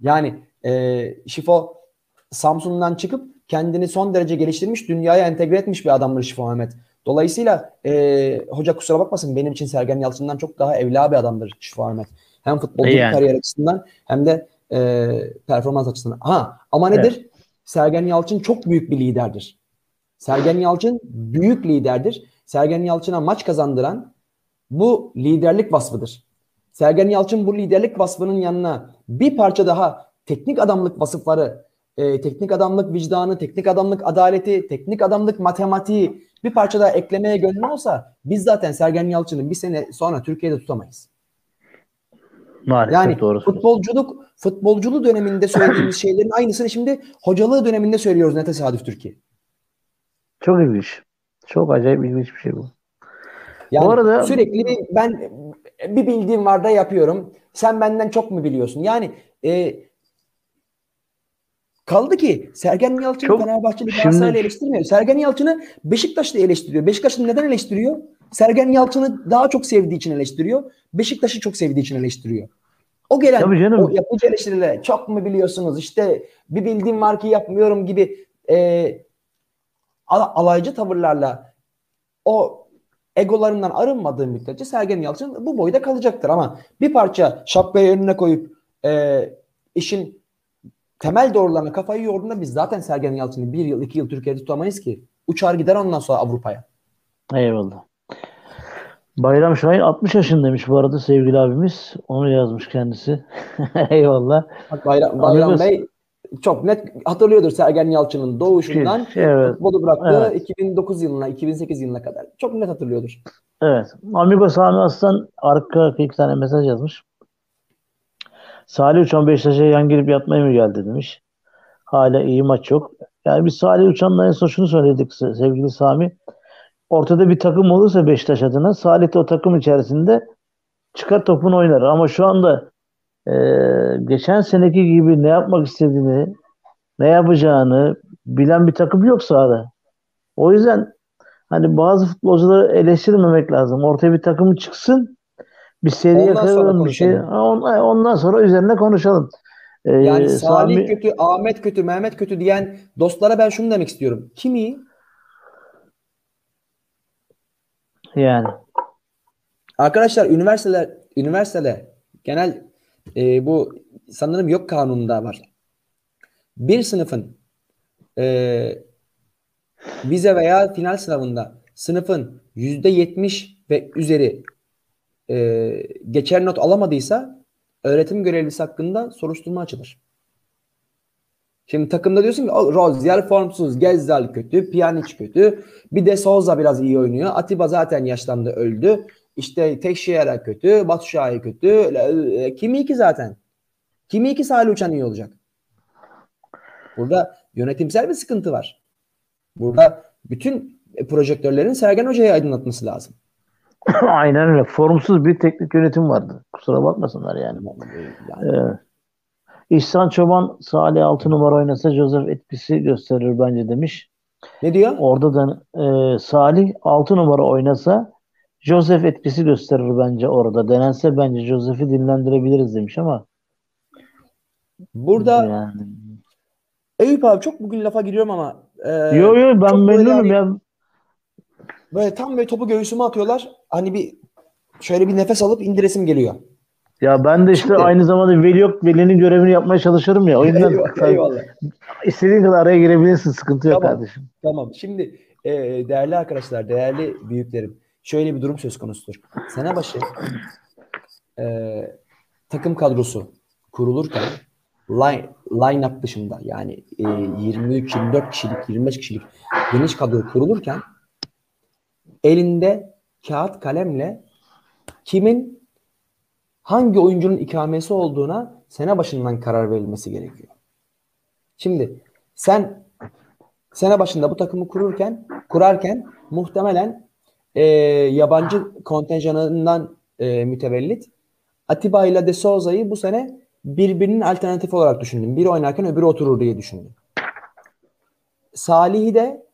Yani e, şifo Samsun'dan çıkıp kendini son derece geliştirmiş, dünyaya entegre etmiş bir adamdır Şifo Ahmet. Dolayısıyla e, hoca kusura bakmasın benim için Sergen Yalçın'dan çok daha evla bir adamdır Ahmet. Hem futbolcu yani. kariyer açısından hem de e, performans açısından. Ha ama nedir? Evet. Sergen Yalçın çok büyük bir liderdir. Sergen Yalçın büyük liderdir. Sergen Yalçın'a maç kazandıran bu liderlik vasfıdır. Sergen Yalçın bu liderlik vasfının yanına bir parça daha teknik adamlık vasıfları, e, teknik adamlık vicdanı, teknik adamlık adaleti, teknik adamlık matematiği bir parça daha eklemeye gönlü olsa biz zaten Sergen Yalçın'ı bir sene sonra Türkiye'de tutamayız. Maalesef yani doğru. futbolculuk futbolculuğu döneminde söylediğimiz şeylerin aynısını şimdi hocalığı döneminde söylüyoruz ne tesadüf Türkiye. Çok ilginç. Çok acayip ilginç bir şey bu. Yani bu arada sürekli ben bir bildiğim var da yapıyorum. Sen benden çok mu biliyorsun? Yani e, Kaldı ki Sergen Yalçın Çok, Fenerbahçeli Galatasaray'la eleştirmiyor. Sergen Yalçın'ı Beşiktaş'ta eleştiriyor. Beşiktaş'ı neden eleştiriyor? Sergen Yalçın'ı daha çok sevdiği için eleştiriyor. Beşiktaş'ı çok sevdiği için eleştiriyor. O gelen Tabii canım. o yapıcı eleştirilere çok mu biliyorsunuz işte bir bildiğim var ki yapmıyorum gibi e, alaycı tavırlarla o egolarından arınmadığı müddetçe Sergen Yalçın bu boyda kalacaktır ama bir parça şapkayı önüne koyup e, işin temel doğrularına kafayı yorduğunda biz zaten Sergen Yalçın'ı bir yıl iki yıl Türkiye'de tutamayız ki. Uçar gider ondan sonra Avrupa'ya. Eyvallah. Bayram Şahin 60 yaşındaymış bu arada sevgili abimiz. Onu yazmış kendisi. Eyvallah. Bak Bayram, Bayram. Bey çok net hatırlıyordur Sergen Yalçın'ın doğuşundan evet. futbolu bıraktığı evet. 2009 yılına 2008 yılına kadar. Çok net hatırlıyordur. Evet. Amigo Sami Aslan arka iki tane mesaj yazmış. Salih Uçan Beşiktaş'a yan girip yatmaya mı geldi demiş. Hala iyi maç yok. Yani biz Salih Uçan'la en son şunu söyledik sevgili Sami. Ortada bir takım olursa Beşiktaş adına Salih de o takım içerisinde çıkar topunu oynar. Ama şu anda e, geçen seneki gibi ne yapmak istediğini, ne yapacağını bilen bir takım yok sahada. O yüzden hani bazı futbolcuları eleştirmemek lazım. Ortaya bir takım çıksın bir seri yakalayalım bir şey. Ondan, ondan sonra üzerine konuşalım. Ee, yani Salih Sami... kötü, Ahmet kötü, Mehmet kötü diyen dostlara ben şunu demek istiyorum. Kim iyi? Yani. Arkadaşlar üniversiteler, üniversitede genel e, bu sanırım yok kanununda var. Bir sınıfın e, vize veya final sınavında sınıfın yüzde yetmiş ve üzeri e, geçer not alamadıysa öğretim görevlisi hakkında soruşturma açılır. Şimdi takımda diyorsun ki Rozier formsuz, Gezzal kötü, Pjanic kötü. Bir de Souza biraz iyi oynuyor. Atiba zaten yaşlandı öldü. İşte Teixeira kötü, Batu Şahin kötü. E, kimi iki zaten. Kimi iki Salih Uçan iyi olacak. Burada yönetimsel bir sıkıntı var. Burada bütün projektörlerin Sergen Hoca'yı aydınlatması lazım. Aynen öyle. Formsuz bir teknik yönetim vardı. Kusura bakmasınlar yani. yani. Ee, İhsan Çoban Salih 6 numara oynasa Joseph etkisi gösterir bence demiş. Ne diyor? Orada da e, Salih 6 numara oynasa Joseph etkisi gösterir bence orada. Denense bence Joseph'i dinlendirebiliriz demiş ama burada yani. Eyüp abi çok bugün lafa giriyorum ama e, yo yo ben memnunum ya. Böyle tam böyle topu göğsüme atıyorlar. Hani bir şöyle bir nefes alıp indiresim geliyor. Ya ben de işte Şimdi, aynı zamanda veli yok velinin görevini yapmaya çalışırım ya. O yüzden eyvallah, eyvallah. istediğin kadar araya girebilirsin. Sıkıntı yok tamam, kardeşim. Tamam. Şimdi e, değerli arkadaşlar, değerli büyüklerim. şöyle bir durum söz konusudur. Sene başı e, takım kadrosu kurulurken line, line up dışında yani e, 23-24 kişilik 25 kişilik geniş kadro kurulurken elinde kağıt kalemle kimin hangi oyuncunun ikamesi olduğuna sene başından karar verilmesi gerekiyor. Şimdi sen sene başında bu takımı kururken kurarken muhtemelen e, yabancı kontenjanından e, mütevellit Atiba ile De Souza'yı bu sene birbirinin alternatif olarak düşündüm. Biri oynarken öbürü oturur diye düşündüm. Salih'i de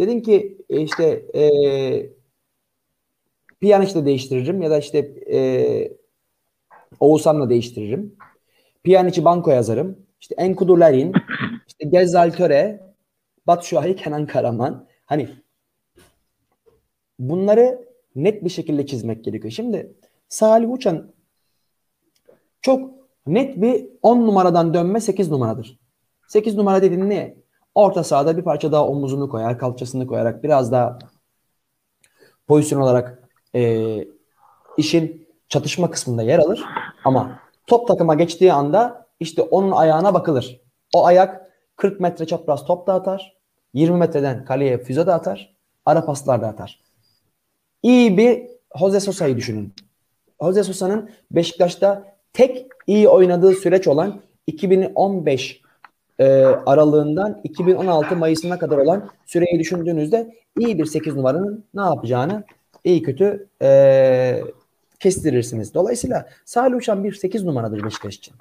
dedin ki e, işte e, Pjanic'le değiştiririm ya da işte e, Oğuzhan'la değiştiririm. Pjanic'i banko yazarım. İşte Enkudu Larin, işte Gezzal Töre, Batshuayi, Kenan Karaman. Hani bunları net bir şekilde çizmek gerekiyor. Şimdi Salih Uçan çok net bir 10 numaradan dönme 8 numaradır. 8 numara dediğin ne? Orta sahada bir parça daha omuzunu koyar, kalçasını koyarak biraz daha pozisyon olarak e, işin çatışma kısmında yer alır. Ama top takıma geçtiği anda işte onun ayağına bakılır. O ayak 40 metre çapraz top da atar. 20 metreden kaleye füze de atar. Ara paslar da atar. İyi bir Jose Sosa'yı düşünün. Jose Sosa'nın Beşiktaş'ta tek iyi oynadığı süreç olan 2015 e, aralığından 2016 Mayıs'ına kadar olan süreyi düşündüğünüzde iyi bir 8 numaranın ne yapacağını iyi kötü e, kestirirsiniz. Dolayısıyla Salih Uçan bir 8 numaradır Beşiktaş için.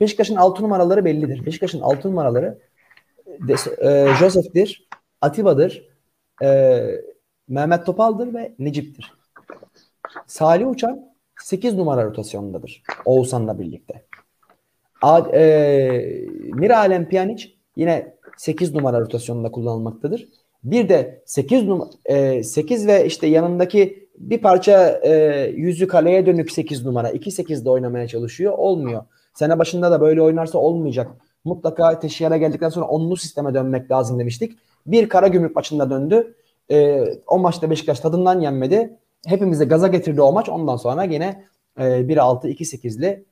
Beşiktaş'ın 6 numaraları bellidir. Beşiktaş'ın 6 numaraları de, e, Joseph'tir, Atiba'dır, e, Mehmet Topal'dır ve Necip'tir. Salih Uçan 8 numara rotasyonundadır. Oğuzhan'la birlikte. A, e, Miralem Pjanic yine 8 numara rotasyonunda kullanılmaktadır. Bir de 8 numara e, 8 ve işte yanındaki bir parça e, yüzü kaleye dönük 8 numara. 2-8'de oynamaya çalışıyor. Olmuyor. Sene başında da böyle oynarsa olmayacak. Mutlaka Teşhir'e geldikten sonra onlu sisteme dönmek lazım demiştik. Bir kara gümrük maçında döndü. E, o maçta Beşiktaş tadından yenmedi. Hepimize gaza getirdi o maç. Ondan sonra yine e, 1-6-2-8'li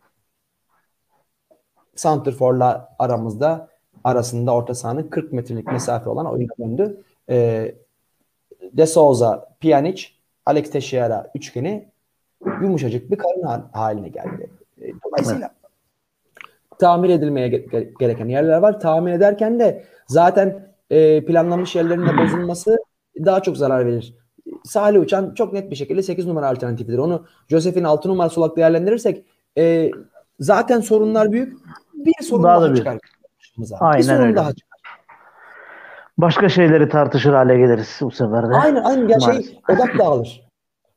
Santrfor'la aramızda arasında orta sahanın 40 metrelik mesafe olan oyuna döndü. E, De Souza, Pjanic, Alex Teixeira üçgeni yumuşacık bir karın haline geldi. E, dolayısıyla tamir edilmeye gereken yerler var. Tamir ederken de zaten e, planlanmış yerlerin de bozulması daha çok zarar verir. Salih Uçan çok net bir şekilde 8 numara alternatifidir. Onu Joseph'in 6 numarası olarak değerlendirirsek e, zaten sorunlar büyük. Bir sorun daha, daha çıkar. Aynen bir sorun öyle. daha çıkar. Başka şeyleri tartışır hale geliriz bu sefer de. Aynen aynen. Ya şey, odak dağılır.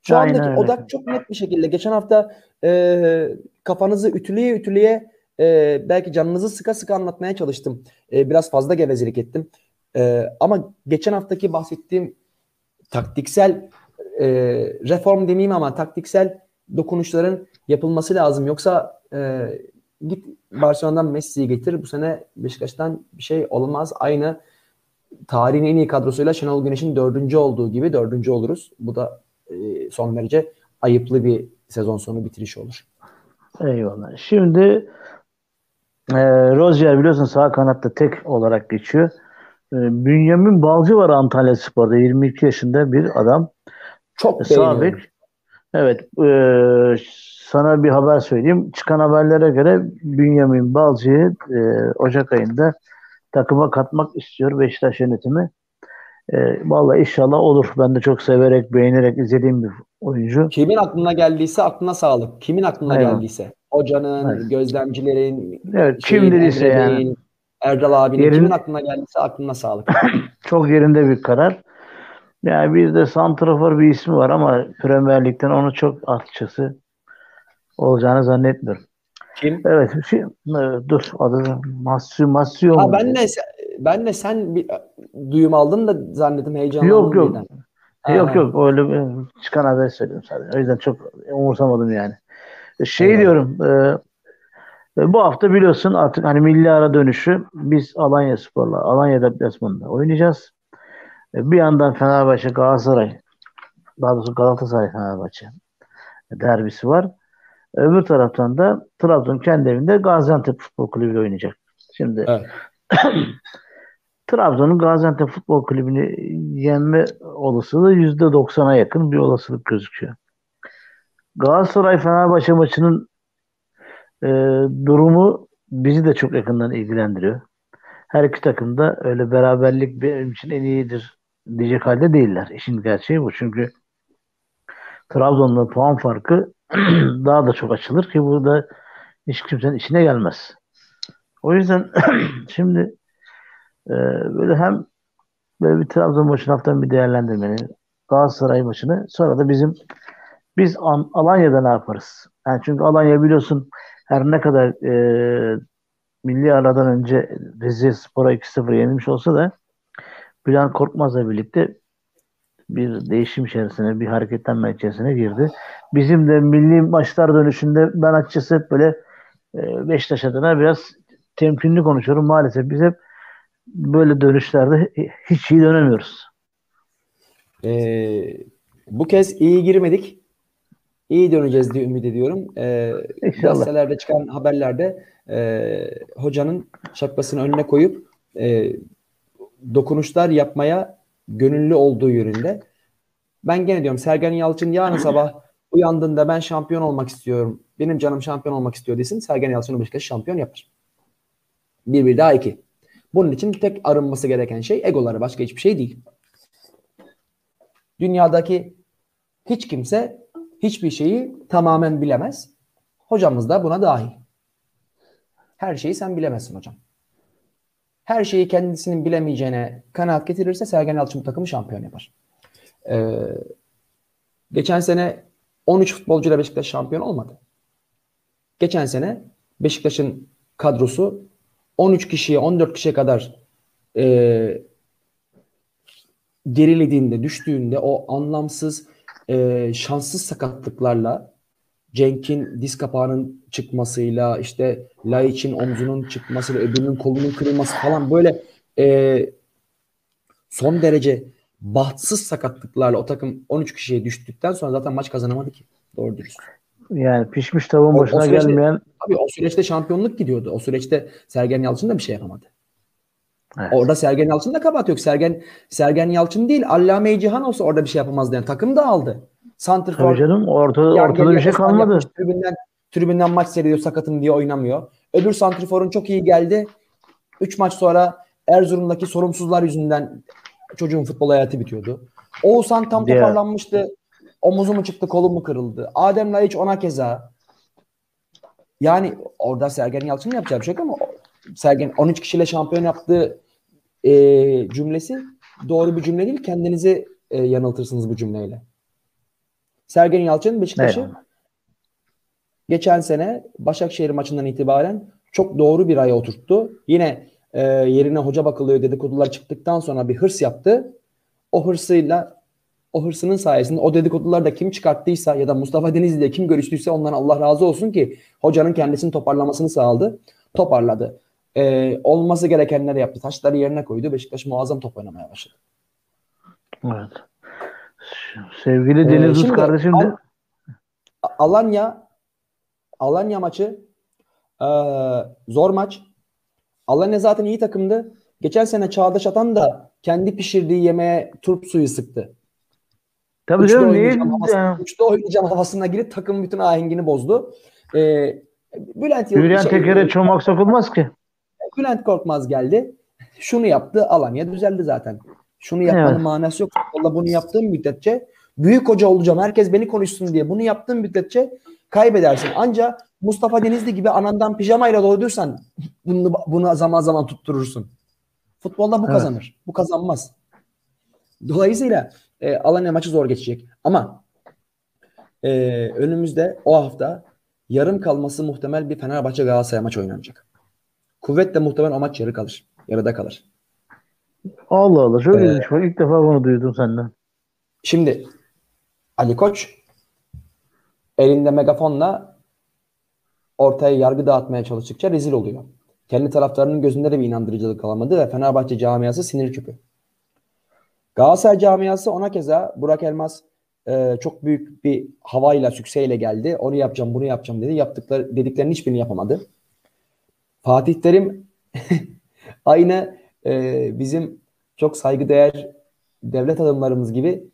Şu aynen andaki öyle. odak çok net bir şekilde. Geçen hafta e, kafanızı ütüleye ütüleye e, belki canınızı sıka sıka anlatmaya çalıştım. E, biraz fazla gevezelik ettim. E, ama geçen haftaki bahsettiğim taktiksel e, reform demeyeyim ama taktiksel dokunuşların yapılması lazım. Yoksa e, git Barcelona'dan Messi'yi getir. Bu sene Beşiktaş'tan bir şey olmaz. Aynı tarihin en iyi kadrosuyla Şenol Güneş'in dördüncü olduğu gibi dördüncü oluruz. Bu da e, son derece ayıplı bir sezon sonu bitiriş olur. Eyvallah. Şimdi e, Rozier biliyorsun sağ kanatta tek olarak geçiyor. E, Bünyamin Balcı var Antalya Spor'da 22 yaşında bir adam. Çok Sabit. Evet. E, sana bir haber söyleyeyim. Çıkan haberlere göre Bünyamin Balcı'yı e, Ocak ayında takıma katmak istiyor Beşiktaş yönetimi. E, vallahi inşallah olur. Ben de çok severek, beğenerek izlediğim bir oyuncu. Kimin aklına geldiyse aklına sağlık. Kimin aklına evet. geldiyse. Hocanın, evet. gözlemcilerin, evet, kim dediyse yani. Erdal abinin Yerin, kimin aklına geldiyse aklına sağlık. çok yerinde bir karar. Yani bir de Santrafor bir ismi var ama Premier Lig'den onu çok açıkçası olacağını zannetmiyorum. Kim? Evet. Şey, e, dur adı Masyu Masyu. Ha, ben de ben de sen bir duyum aldın da zannettim heyecanlandım. Yok yok. Ha. Yok yok öyle bir çıkan haber söylüyorum sadece. O yüzden çok umursamadım yani. E, şey evet. diyorum e, bu hafta biliyorsun artık hani milli ara dönüşü biz Alanya Spor'la Alanya deplasmanında oynayacağız. E, bir yandan Fenerbahçe Galatasaray daha doğrusu Galatasaray Fenerbahçe derbisi var. Öbür taraftan da Trabzon kendi evinde Gaziantep Futbol Kulübü oynayacak. Şimdi evet. Trabzon'un Gaziantep Futbol Kulübü'nü yenme olasılığı %90'a yakın bir olasılık gözüküyor. Galatasaray Fenerbahçe maçının e, durumu bizi de çok yakından ilgilendiriyor. Her iki takım da öyle beraberlik benim için en iyidir diyecek halde değiller. İşin gerçeği bu. Çünkü Trabzon'la puan farkı daha da çok açılır ki burada hiç kimsenin içine gelmez. O yüzden şimdi e, böyle hem böyle bir Trabzon maçını haftanın bir değerlendirmeni, Galatasaray maçını sonra da bizim biz An- Alanya'da ne yaparız? Yani çünkü Alanya biliyorsun her ne kadar e, milli aradan önce Rize Spor'a 2-0 yenilmiş olsa da Bülent Korkmaz'la birlikte bir değişim içerisine, bir hareketlenme içerisine girdi. Bizim de milli maçlar dönüşünde ben açıkçası hep böyle e, Beşiktaş adına biraz temkinli konuşuyorum. Maalesef biz hep böyle dönüşlerde hiç iyi dönemiyoruz. Ee, bu kez iyi girmedik. İyi döneceğiz diye ümit ediyorum. Ee, gazetelerde çıkan haberlerde e, hocanın şapkasını önüne koyup e, dokunuşlar yapmaya gönüllü olduğu yönünde. Ben gene diyorum Sergen Yalçın yarın sabah uyandığında ben şampiyon olmak istiyorum. Benim canım şampiyon olmak istiyor desin. Sergen Yalçın Beşiktaş şampiyon yapar. Bir bir daha iki. Bunun için tek arınması gereken şey egoları. Başka hiçbir şey değil. Dünyadaki hiç kimse hiçbir şeyi tamamen bilemez. Hocamız da buna dahil. Her şeyi sen bilemezsin hocam. Her şeyi kendisinin bilemeyeceğine kanaat getirirse Sergen Yalçın takımı şampiyon yapar. Ee, geçen sene 13 futbolcuyla Beşiktaş şampiyon olmadı. Geçen sene Beşiktaş'ın kadrosu 13 kişiye 14 kişiye kadar e, gerilediğinde, düştüğünde o anlamsız, e, şanssız sakatlıklarla Cenk'in diz kapağının çıkmasıyla işte Laiç'in omzunun çıkmasıyla öbürünün kolunun kırılması falan böyle e, son derece bahtsız sakatlıklarla o takım 13 kişiye düştükten sonra zaten maç kazanamadı ki. Doğru dürüst. Yani pişmiş tavuğun başına o, o süreçte, gelmeyen Abi o süreçte şampiyonluk gidiyordu. O süreçte Sergen Yalçın da bir şey yapamadı. Evet. Orada Sergen Yalçın da kabahat yok. Sergen Sergen Yalçın değil. Allame Cihan olsa orada bir şey yapamazdı. Yani takım da aldı. Santrfor. Tabii canım ortada, ortada bir şey kalmadı. Yapmış, tribünden, tribünden maç seyrediyor sakatım diye oynamıyor. Öbür Santrfor'un çok iyi geldi. 3 maç sonra Erzurum'daki sorumsuzlar yüzünden çocuğun futbol hayatı bitiyordu. Oğuzhan tam yeah. toparlanmıştı. Omuzu mu çıktı, kolu mu kırıldı. Adem Laiç ona keza. Yani orada Sergen Yalçın'ın yapacağı bir şey yok ama Sergen 13 kişiyle şampiyon yaptığı e, cümlesi doğru bir cümle değil. Kendinizi e, yanıltırsınız bu cümleyle. Sergen Yalçın Beşiktaş'ı geçen sene Başakşehir maçından itibaren çok doğru bir aya oturttu. Yine e, yerine hoca bakılıyor dedikodular çıktıktan sonra bir hırs yaptı. O hırsıyla o hırsının sayesinde o dedikodular da kim çıkarttıysa ya da Mustafa Denizli ile kim görüştüyse ondan Allah razı olsun ki hocanın kendisini toparlamasını sağladı. Toparladı. Ee, olması gerekenleri yaptı. Taşları yerine koydu. Beşiktaş muazzam top oynamaya başladı. Evet. Sevgili Deniz ee, kardeşim de Alanya Alanya maçı e, zor maç. Alanya zaten iyi takımdı. Geçen sene Çağdaş Atan da kendi pişirdiği yemeğe turp suyu sıktı. Tabii üçte canım? Havasına, üçte oynayacağım havasına girip takım bütün ahengini bozdu. Ee, Bülent Bülent şey, Teker'e çomak sokulmaz ki. Bülent Korkmaz geldi. Şunu yaptı. Alanya düzeldi zaten. Şunu yapmanın evet. manası yok. Valla bunu yaptığım müddetçe büyük hoca olacağım. Herkes beni konuşsun diye. Bunu yaptığım müddetçe kaybedersin. Ancak Mustafa Denizli gibi anandan pijamayla doyduysan bunu, bunu zaman zaman tutturursun. Futbolda bu evet. kazanır. Bu kazanmaz. Dolayısıyla e, Alanya maçı zor geçecek. Ama e, önümüzde o hafta yarım kalması muhtemel bir Fenerbahçe Galatasaray maçı oynanacak. Kuvvetle muhtemel o maç yarı kalır. Yarıda kalır. Allah Allah. Şöyle ee, şey İlk defa bunu duydum senden. Şimdi Ali Koç elinde megafonla ortaya yargı dağıtmaya çalıştıkça rezil oluyor. Kendi taraftarının gözünde de bir inandırıcılık kalamadı ve Fenerbahçe camiası sinir küpü. Galatasaray camiası ona keza Burak Elmas e, çok büyük bir havayla, sükseyle geldi. Onu yapacağım, bunu yapacağım dedi. Yaptıkları, dediklerinin hiçbirini yapamadı. Fatih Terim aynı e, bizim çok saygıdeğer devlet adamlarımız gibi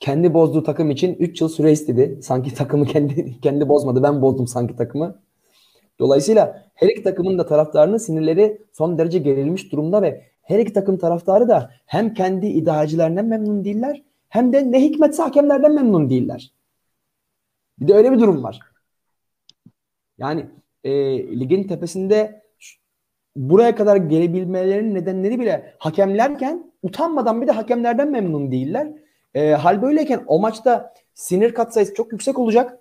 kendi bozduğu takım için 3 yıl süre istedi. Sanki takımı kendi kendi bozmadı. Ben bozdum sanki takımı. Dolayısıyla her iki takımın da taraftarının sinirleri son derece gerilmiş durumda ve her iki takım taraftarı da hem kendi idarecilerinden memnun değiller hem de ne hikmetse hakemlerden memnun değiller. Bir de öyle bir durum var. Yani e, ligin tepesinde buraya kadar gelebilmelerinin nedenleri bile hakemlerken utanmadan bir de hakemlerden memnun değiller. E, hal böyleyken o maçta sinir katsayısı çok yüksek olacak.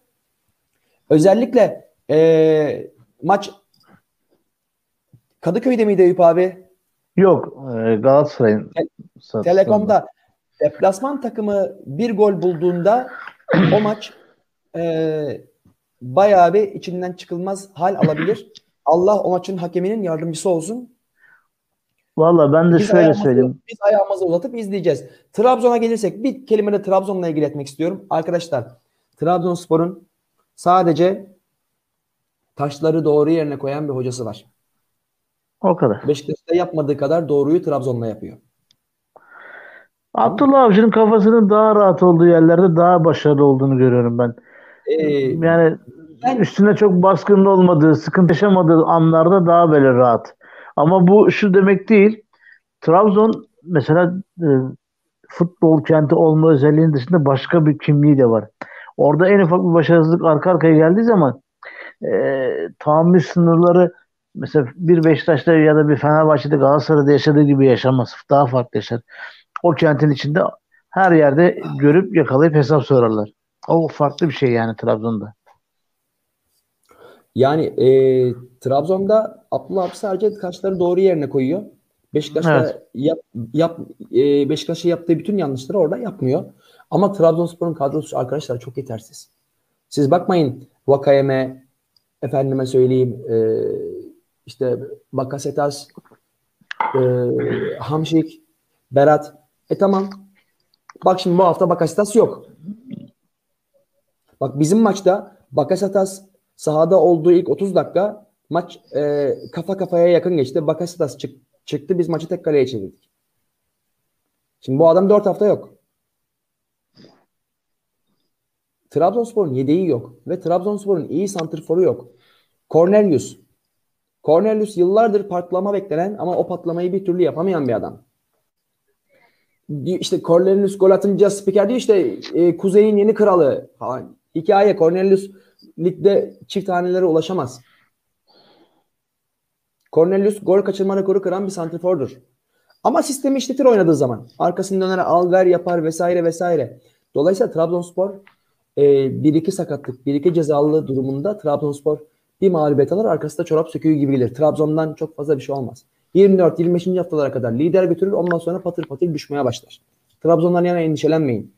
Özellikle e, maç Kadıköy'de miydi Eyüp abi? Yok. E, Galatasaray'ın Te- Telekom'da deplasman takımı bir gol bulduğunda o maç e, bayağı bir içinden çıkılmaz hal alabilir. Allah o maçın hakeminin yardımcısı olsun. Valla ben de biz şöyle söyleyeyim. Biz ayağımızı uzatıp izleyeceğiz. Trabzon'a gelirsek bir kelime de Trabzon'la ilgili etmek istiyorum. Arkadaşlar Trabzonspor'un sadece taşları doğru yerine koyan bir hocası var. O kadar. Beşiktaş'ta yapmadığı kadar doğruyu Trabzon'la yapıyor. Abdullah Avcı'nın kafasının daha rahat olduğu yerlerde daha başarılı olduğunu görüyorum ben. Ee, yani ben, üstüne çok baskının olmadığı, sıkıntı yaşamadığı anlarda daha böyle rahat. Ama bu şu demek değil. Trabzon mesela e, futbol kenti olma özelliğinin dışında başka bir kimliği de var. Orada en ufak bir başarısızlık arka arkaya geldiği zaman e, tahammül sınırları mesela bir Beşiktaş'ta ya da bir Fenerbahçe'de Galatasaray'da yaşadığı gibi yaşamaz. Daha farklı yaşar. O kentin içinde her yerde görüp yakalayıp hesap sorarlar. O farklı bir şey yani Trabzon'da. Yani e, Trabzon'da Abdullah Avcı sadece kaçları doğru yerine koyuyor. Beşiktaş'ta evet. yap, yap, e, Beşiktaş'ta yaptığı bütün yanlışları orada yapmıyor. Ama Trabzonspor'un kadrosu arkadaşlar çok yetersiz. Siz bakmayın Vakayeme, efendime söyleyeyim e, işte Bakasetas, e, Hamşik, Berat. E tamam. Bak şimdi bu hafta Bakasetas yok. Bak bizim maçta Bakasetas sahada olduğu ilk 30 dakika maç e, kafa kafaya yakın geçti. Bakasetas çık, çıktı. Biz maçı tek kaleye çevirdik. Şimdi bu adam 4 hafta yok. Trabzonspor'un yedeği yok. Ve Trabzonspor'un iyi santrforu yok. Cornelius. Cornelius yıllardır patlama beklenen ama o patlamayı bir türlü yapamayan bir adam. İşte Cornelius gol atınca spiker diyor işte e, Kuzey'in yeni kralı falan. Hikaye Cornelius ligde çift hanelere ulaşamaz. Cornelius gol kaçırma rekoru kıran bir santrifordur. Ama sistemi işletir oynadığı zaman. Arkasını döner al ver yapar vesaire vesaire. Dolayısıyla Trabzonspor e, bir iki sakatlık, bir iki cezalı durumunda Trabzonspor bir mağlubiyet alır arkasında çorap söküğü gibi gelir. Trabzon'dan çok fazla bir şey olmaz. 24-25. haftalara kadar lider götürür ondan sonra patır patır düşmeye başlar. Trabzon'dan yana endişelenmeyin.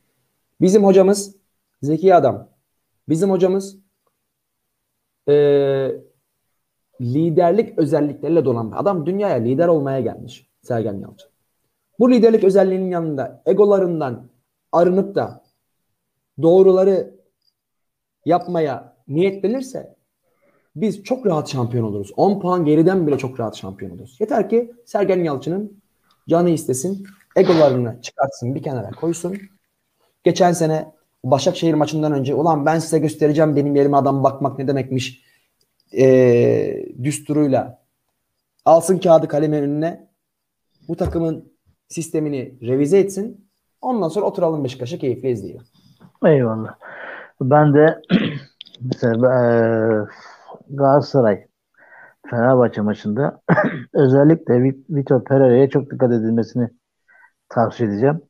Bizim hocamız zeki adam. Bizim hocamız e, liderlik özellikleriyle donanmış. Adam dünyaya lider olmaya gelmiş Sergen Yalçın. Bu liderlik özelliğinin yanında egolarından arınıp da doğruları yapmaya niyetlenirse biz çok rahat şampiyon oluruz. 10 puan geriden bile çok rahat şampiyon oluruz. Yeter ki Sergen Yalçın'ın canı istesin, egolarını çıkartsın, bir kenara koysun. Geçen sene Başakşehir maçından önce ulan ben size göstereceğim benim yerime adam bakmak ne demekmiş e, düsturuyla alsın kağıdı kalemin önüne bu takımın sistemini revize etsin. Ondan sonra oturalım Beşiktaş'a keyifle izleyelim. Eyvallah. Ben de mesela e, Galatasaray Fenerbahçe maçında özellikle Vitor Pereira'ya çok dikkat edilmesini tavsiye edeceğim.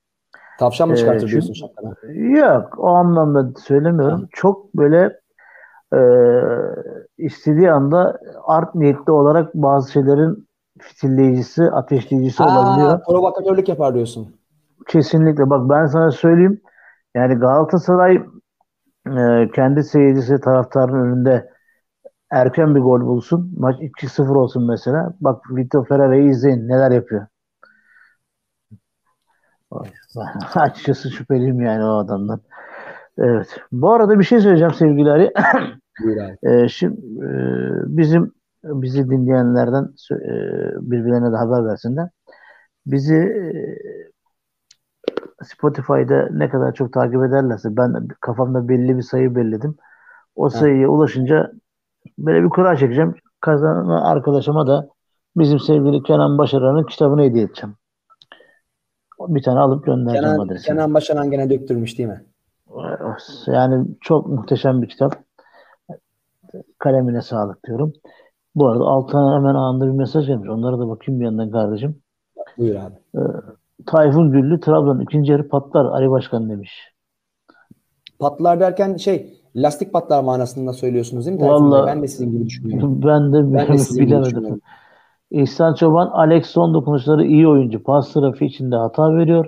Tavşan mı çıkartır ee, diyorsun şapkana? Yok o anlamda söylemiyorum. Ha. Çok böyle e, istediği anda art niyetli olarak bazı şeylerin fitilleyicisi, ateşleyicisi Aa, olabiliyor. Provokatörlük yapar diyorsun. Kesinlikle. Bak ben sana söyleyeyim. Yani Galatasaray e, kendi seyircisi taraftarın önünde erken bir gol bulsun. Maç 2-0 olsun mesela. Bak Vitor Ferreira'yı izleyin. Neler yapıyor. Açıkçası şüpheliyim yani o adamdan. Evet. Bu arada bir şey söyleyeceğim sevgili Ali. ee, şimdi e, bizim bizi dinleyenlerden e, birbirlerine de haber versinler. Bizi e, Spotify'da ne kadar çok takip ederlerse ben kafamda belli bir sayı belledim. O sayıya evet. ulaşınca böyle bir kura çekeceğim. Kazanan arkadaşıma da bizim sevgili Kenan Başaran'ın kitabını hediye edeceğim. Bir tane alıp göndereceğim Kenan, adresine. Kenan Başaran gene döktürmüş değil mi? Yani çok muhteşem bir kitap. Kalemine sağlık diyorum. Bu arada altına hemen anında bir mesaj gelmiş. Onlara da bakayım bir yandan kardeşim. Buyur abi. Ee, Tayfun Güllü Trabzon ikinci yarı patlar Ali Başkan demiş. Patlar derken şey lastik patlar manasında söylüyorsunuz değil mi? Vallahi, ben de sizin gibi düşünüyorum. Ben de, ben de bilemedim. İhsan Çoban Alex son dokunuşları iyi oyuncu. Pas trafiği içinde hata veriyor.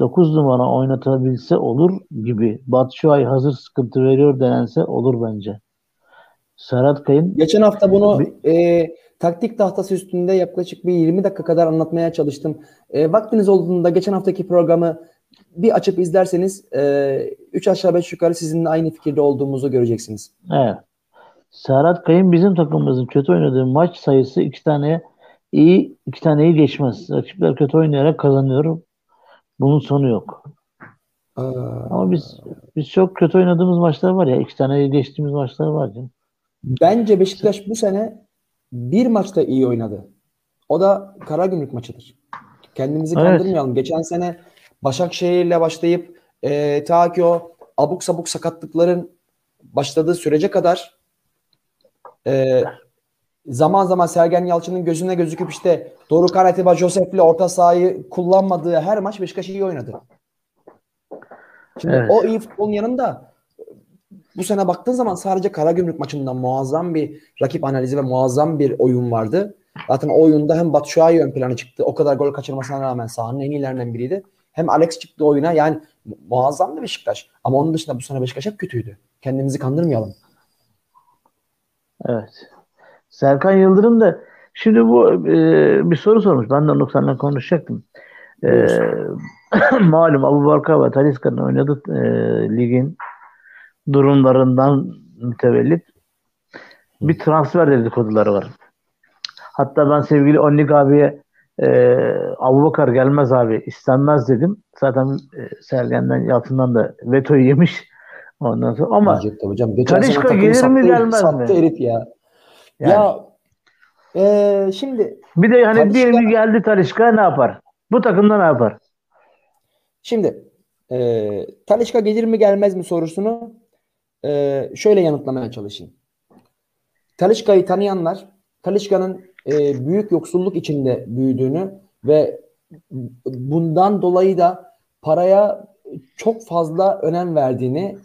9 numara oynatabilse olur gibi. Batshuayi hazır sıkıntı veriyor denense olur bence. Serhat Kayın. Geçen hafta bunu e, taktik tahtası üstünde yaklaşık bir 20 dakika kadar anlatmaya çalıştım. E, vaktiniz olduğunda geçen haftaki programı bir açıp izlerseniz 3 e, aşağı 5 yukarı sizinle aynı fikirde olduğumuzu göreceksiniz. Evet. Serhat Kayın bizim takımımızın kötü oynadığı maç sayısı iki tane iyi iki taneyi geçmez. Rakipler kötü oynayarak kazanıyor. Bunun sonu yok. Aa. Ama biz biz çok kötü oynadığımız maçlar var ya. iki tane geçtiğimiz maçlar var canım. Bence Beşiktaş bu sene bir maçta iyi oynadı. O da Karagümrük maçıdır. Kendimizi evet. kandırmayalım. Geçen sene Başakşehir'le başlayıp e, ta ki o abuk sabuk sakatlıkların başladığı sürece kadar e, zaman zaman Sergen Yalçın'ın gözüne gözüküp işte Dorukhan Atiba Josef'le orta sahayı kullanmadığı her maç Beşiktaş iyi oynadı. Şimdi evet. o iyi futbolun yanında bu sene baktığın zaman sadece Karagümrük maçında muazzam bir rakip analizi ve muazzam bir oyun vardı. Zaten o oyunda hem Batshuayi ön plana çıktı. O kadar gol kaçırmasına rağmen sahanın en iyilerinden biriydi. Hem Alex çıktı oyuna. Yani muazzamdı Beşiktaş. Ama onun dışında bu sene Beşiktaş hep kötüydü. Kendimizi kandırmayalım. Evet. Serkan Yıldırım da şimdi bu e, bir soru sormuş. Ben de onu seninle konuşacaktım. E, malum Abu Bakar ve Taliska'nın oynadığı e, ligin durumlarından mütevellit bir transfer dedikoduları var. Hatta ben sevgili Onlik abiye e, Abu Bakar gelmez abi istenmez dedim. Zaten e, Sergen'den Yalçın'dan da vetoyu yemiş. Ondan sonra ama hocam. Talişka gelir mi gelmez sattı mi? herif ya. Yani, ya e, şimdi bir de hani Talişka, diyelim geldi Talişka ne yapar? Bu takımda ne yapar? Şimdi e, Talişka gelir mi gelmez mi sorusunu e, şöyle yanıtlamaya çalışayım. Talişka'yı tanıyanlar Talişka'nın e, büyük yoksulluk içinde büyüdüğünü ve bundan dolayı da paraya çok fazla önem verdiğini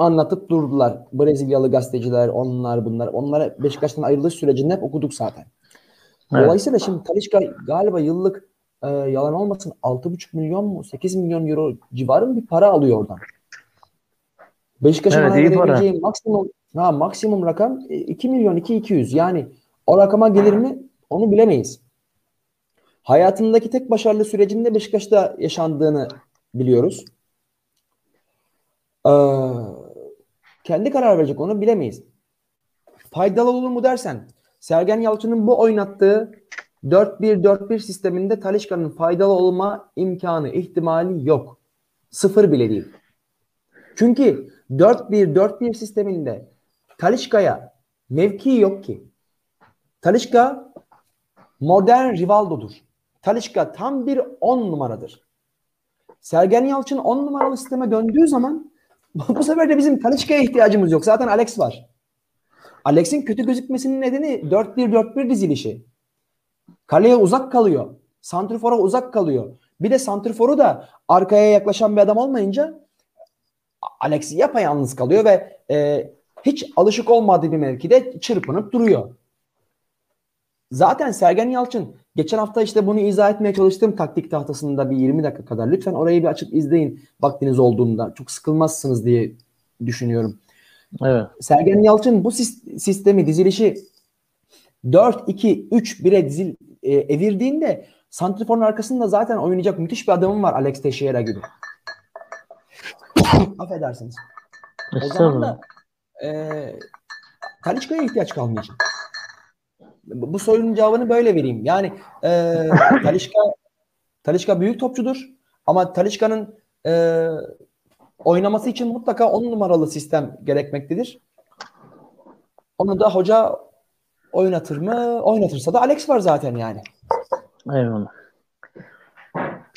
anlatıp durdular. Brezilyalı gazeteciler, onlar bunlar. Onlara Beşiktaş'tan ayrılış sürecinde hep okuduk zaten. Evet. Dolayısıyla şimdi Talişka galiba yıllık e, yalan olmasın 6,5 milyon mu 8 milyon euro civarı bir para alıyor oradan. Beşiktaş'ın evet, verebileceği maksimum ha, maksimum rakam 2 e, milyon 2 200. Yani o rakama gelir mi onu bilemeyiz. Hayatındaki tek başarılı sürecinde Beşiktaş'ta yaşandığını biliyoruz. Ee, kendi karar verecek onu bilemeyiz. Faydalı olur mu dersen Sergen Yalçın'ın bu oynattığı 4-1-4-1 sisteminde Talişka'nın faydalı olma imkanı, ihtimali yok. Sıfır bile değil. Çünkü 4-1-4-1 sisteminde Talişka'ya mevki yok ki. Talişka modern Rivaldo'dur. Talişka tam bir 10 numaradır. Sergen Yalçın 10 numaralı sisteme döndüğü zaman bu sefer de bizim Talişka'ya ihtiyacımız yok. Zaten Alex var. Alex'in kötü gözükmesinin nedeni 4-1-4-1 dizilişi. Kaleye uzak kalıyor. Santrfor'a uzak kalıyor. Bir de santrforu da arkaya yaklaşan bir adam olmayınca Alex yapayalnız kalıyor ve e, hiç alışık olmadığı bir mevkide çırpınıp duruyor. Zaten Sergen Yalçın geçen hafta işte bunu izah etmeye çalıştım taktik tahtasında bir 20 dakika kadar. Lütfen orayı bir açıp izleyin vaktiniz olduğunda. Çok sıkılmazsınız diye düşünüyorum. Evet. Sergen Yalçın bu sistemi dizilişi 4-2-3-1'e dizil, e, evirdiğinde Santrifor'un arkasında zaten oynayacak müthiş bir adamım var Alex Teixeira gibi. Affedersiniz. O zaman da e, Taliçka'ya ihtiyaç kalmayacak. Bu sorunun cevabını böyle vereyim. Yani e, Talişka Talişka büyük topçudur ama Talişka'nın e, oynaması için mutlaka on numaralı sistem gerekmektedir. Onu da hoca oynatır mı? Oynatırsa da Alex var zaten yani. Eyvallah.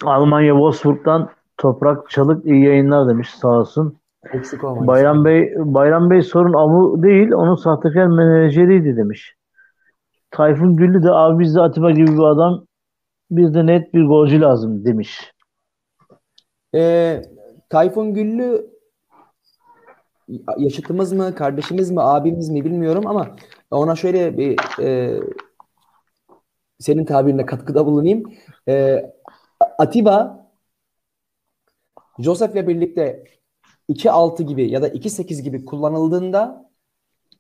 Almanya Wolfsburg'dan Toprak Çalık iyi yayınlar demiş sağ olsun. Eksik olmayın. Bayram Bey Bayram Bey sorun amu değil onun sahtekar menajeriydi demiş. Tayfun Güllü de abi bizde Atiba gibi bir adam bizde net bir golcü lazım demiş. Ee, Tayfun Güllü yaşıtımız mı, kardeşimiz mi, abimiz mi bilmiyorum ama ona şöyle bir e, senin tabirine katkıda bulunayım. E, Atiba Joseph'le birlikte 2-6 gibi ya da 2-8 gibi kullanıldığında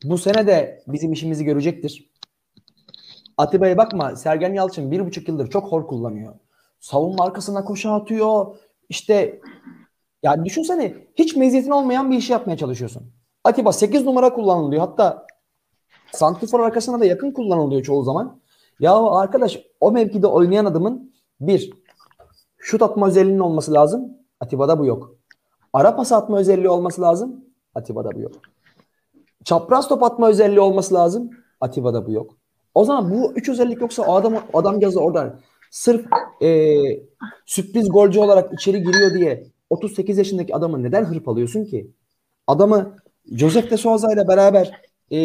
bu sene de bizim işimizi görecektir. Atiba'ya bakma Sergen Yalçın bir buçuk yıldır çok hor kullanıyor. Savunma arkasına koşu atıyor. İşte yani düşünsene hiç meziyetin olmayan bir işi yapmaya çalışıyorsun. Atiba 8 numara kullanılıyor. Hatta Santifor arkasına da yakın kullanılıyor çoğu zaman. Ya arkadaş o mevkide oynayan adamın bir şut atma özelliğinin olması lazım. Atiba'da bu yok. Ara pas atma özelliği olması lazım. Atiba'da bu yok. Çapraz top atma özelliği olması lazım. Atiba'da bu yok. O zaman bu üç özellik yoksa adam adam yazı oradan sırf e, sürpriz golcü olarak içeri giriyor diye 38 yaşındaki adamı neden hırpalıyorsun ki? Adamı Joseph de Souza ile beraber e,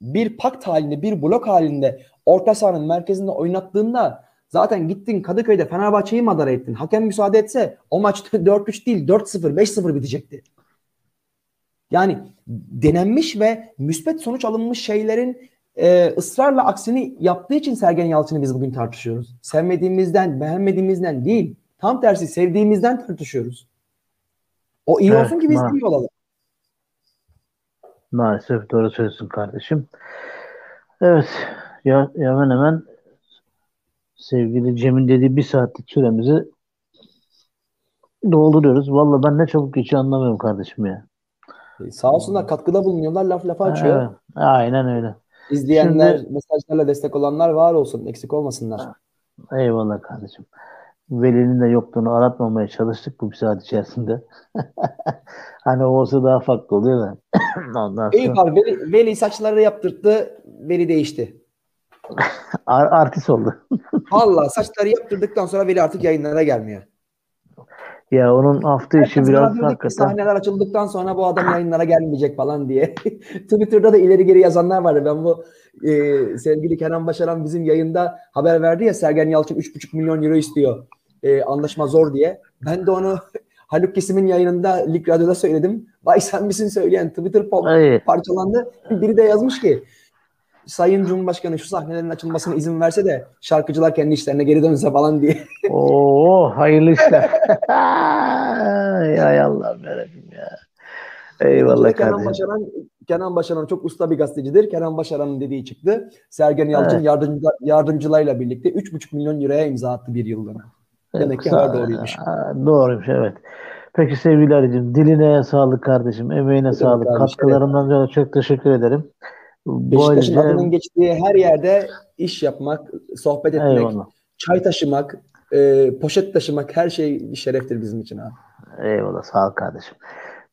bir pakt halinde, bir blok halinde orta sahanın merkezinde oynattığında zaten gittin Kadıköy'de Fenerbahçe'yi madara ettin. Hakem müsaade etse o maç 4-3 değil 4-0, 5-0 bitecekti. Yani denenmiş ve müspet sonuç alınmış şeylerin e, ısrarla aksini yaptığı için Sergen Yalçın'ı biz bugün tartışıyoruz. Sevmediğimizden, beğenmediğimizden değil. Tam tersi sevdiğimizden tartışıyoruz. O iyi evet, olsun ki biz ma- iyi olalım. Maalesef doğru söylüyorsun kardeşim. Evet. Ya, hemen hemen sevgili Cem'in dediği bir saatlik süremizi dolduruyoruz. Valla ben ne çabuk geçiyor anlamıyorum kardeşim ya. Sağ olsunlar katkıda bulunuyorlar. Laf lafa açıyor. Evet, aynen öyle. İzleyenler, Şimdi, mesajlarla destek olanlar var olsun. Eksik olmasınlar. Eyvallah kardeşim. Veli'nin de yokluğunu aratmamaya çalıştık bu bir saat içerisinde. hani olsa daha farklı oluyor da. Ondan sonra... İyi abi Veli, Veli saçları yaptırdı. Veli değişti. Ar artist oldu. Allah saçları yaptırdıktan sonra Veli artık yayınlara gelmiyor. Ya onun hafta içi Herkes biraz hakikaten. Sahneler açıldıktan sonra bu adam yayınlara gelmeyecek falan diye. Twitter'da da ileri geri yazanlar vardı. Ben bu e, sevgili Kenan Başaran bizim yayında haber verdi ya Sergen Yalçın 3,5 milyon euro istiyor. E, anlaşma zor diye. Ben de onu Haluk Kesim'in yayınında Lig Radyo'da söyledim. Vay sen misin söyleyen Twitter parçalandı. Biri de yazmış ki Sayın Cumhurbaşkanı şu sahnelerin açılmasına izin verse de şarkıcılar kendi işlerine geri dönse falan diye. Oo hayırlı işler. ya Allah yarabbim ya. Eyvallah Kenan Başaran, Kenan Başaran çok usta bir gazetecidir. Kenan Başaran'ın dediği çıktı. Sergen Yalçın evet. yardımcı, yardımcılarıyla birlikte 3,5 milyon euroya imza attı bir yıllığına. Demek ki haber doğruymuş. Doğruymuş evet. Peki sevgili Ali'cim diline sağlık kardeşim. Emeğine evet, sağlık. Kardeşim, Katkılarından evet. çok teşekkür ederim. Beşiktaş'ın Böylece... adının geçtiği her yerde iş yapmak, sohbet etmek, Eyvallah. çay taşımak, e, poşet taşımak her şey şereftir bizim için abi. Eyvallah sağ ol kardeşim.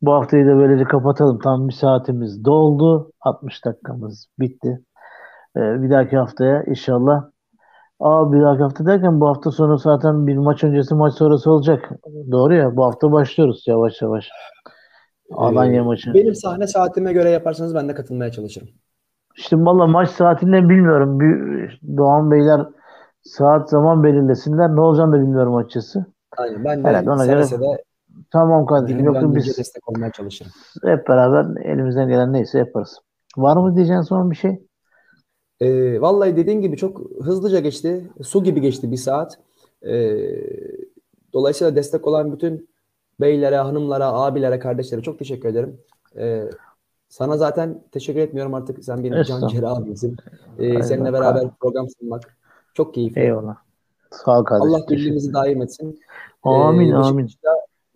Bu haftayı da böylece kapatalım. Tam bir saatimiz doldu. 60 dakikamız bitti. Ee, bir dahaki haftaya inşallah Aa bir dahaki hafta derken bu hafta sonu zaten bir maç öncesi maç sonrası olacak. Doğru ya bu hafta başlıyoruz yavaş yavaş. Alanya ee, maçı. Benim sahne saatime göre yaparsanız ben de katılmaya çalışırım. İşte valla maç saatinden bilmiyorum. Doğan Beyler saat zaman belirlesinler. Ne olacağını da bilmiyorum açıkçası. Aynen ben de Herhalde ona göre... de tamam kardeşim. Yok biz destek olmaya çalışırım. Hep beraber elimizden gelen neyse yaparız. Var mı diyeceğin son bir şey? E, vallahi dediğin gibi çok hızlıca geçti. Su gibi geçti bir saat. E, dolayısıyla destek olan bütün beylere, hanımlara, abilere, kardeşlere çok teşekkür ederim. E, sana zaten teşekkür etmiyorum artık. Sen benim can ciğer abimsin. Ee, seninle beraber program sunmak çok keyifli. Eyvallah. Sağ ol kardeşim. Allah birliğimizi daim etsin. Amin ee, amin.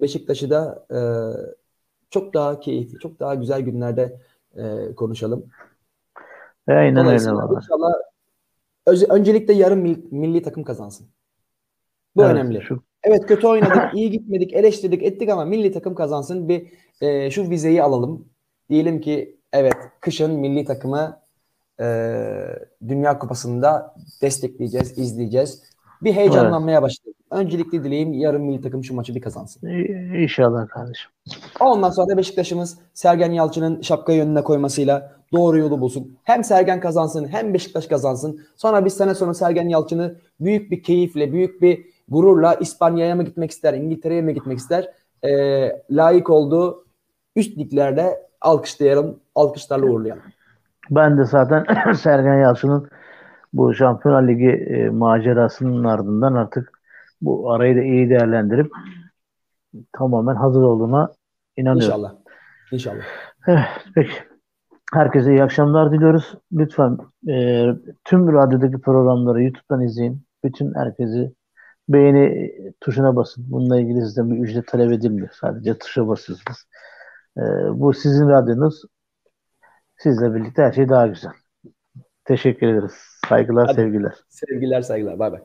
Beşiktaş'ı da e, çok daha keyifli, çok daha güzel günlerde e, konuşalım. Aynen öyle. İnşallah öz, öncelikle yarın milli, milli takım kazansın. Bu evet, önemli. Şu... Evet kötü oynadık, iyi gitmedik, eleştirdik, ettik ama milli takım kazansın. Bir e, şu vizeyi alalım. Diyelim ki evet kışın milli takımı e, Dünya Kupası'nda destekleyeceğiz, izleyeceğiz. Bir heyecanlanmaya evet. başladık. Öncelikli dileğim yarın milli takım şu maçı bir kazansın. İnşallah kardeşim. Ondan sonra da Beşiktaş'ımız Sergen Yalçın'ın şapkayı önüne koymasıyla doğru yolu bulsun. Hem Sergen kazansın hem Beşiktaş kazansın. Sonra bir sene sonra Sergen Yalçın'ı büyük bir keyifle, büyük bir gururla İspanya'ya mı gitmek ister, İngiltere'ye mi gitmek ister? Ee, layık olduğu üst liglerde alkışlayalım, alkışlarla uğurlayalım. Ben de zaten Sergen Yalçın'ın bu Şampiyonlar Ligi e, macerasının ardından artık bu arayı da iyi değerlendirip tamamen hazır olduğuna inanıyorum. İnşallah. İnşallah. Evet, peki. Herkese iyi akşamlar diliyoruz. Lütfen e, tüm radyodaki programları YouTube'dan izleyin. Bütün herkesi beğeni tuşuna basın. Bununla ilgili sizden bir ücret talep edilmiyor. Sadece tuşa basıyorsunuz. E, bu sizin radyonuz. Sizle birlikte her şey daha güzel. Teşekkür ederiz. Saygılar, Hadi. sevgiler. Sevgiler, saygılar. Bay bay.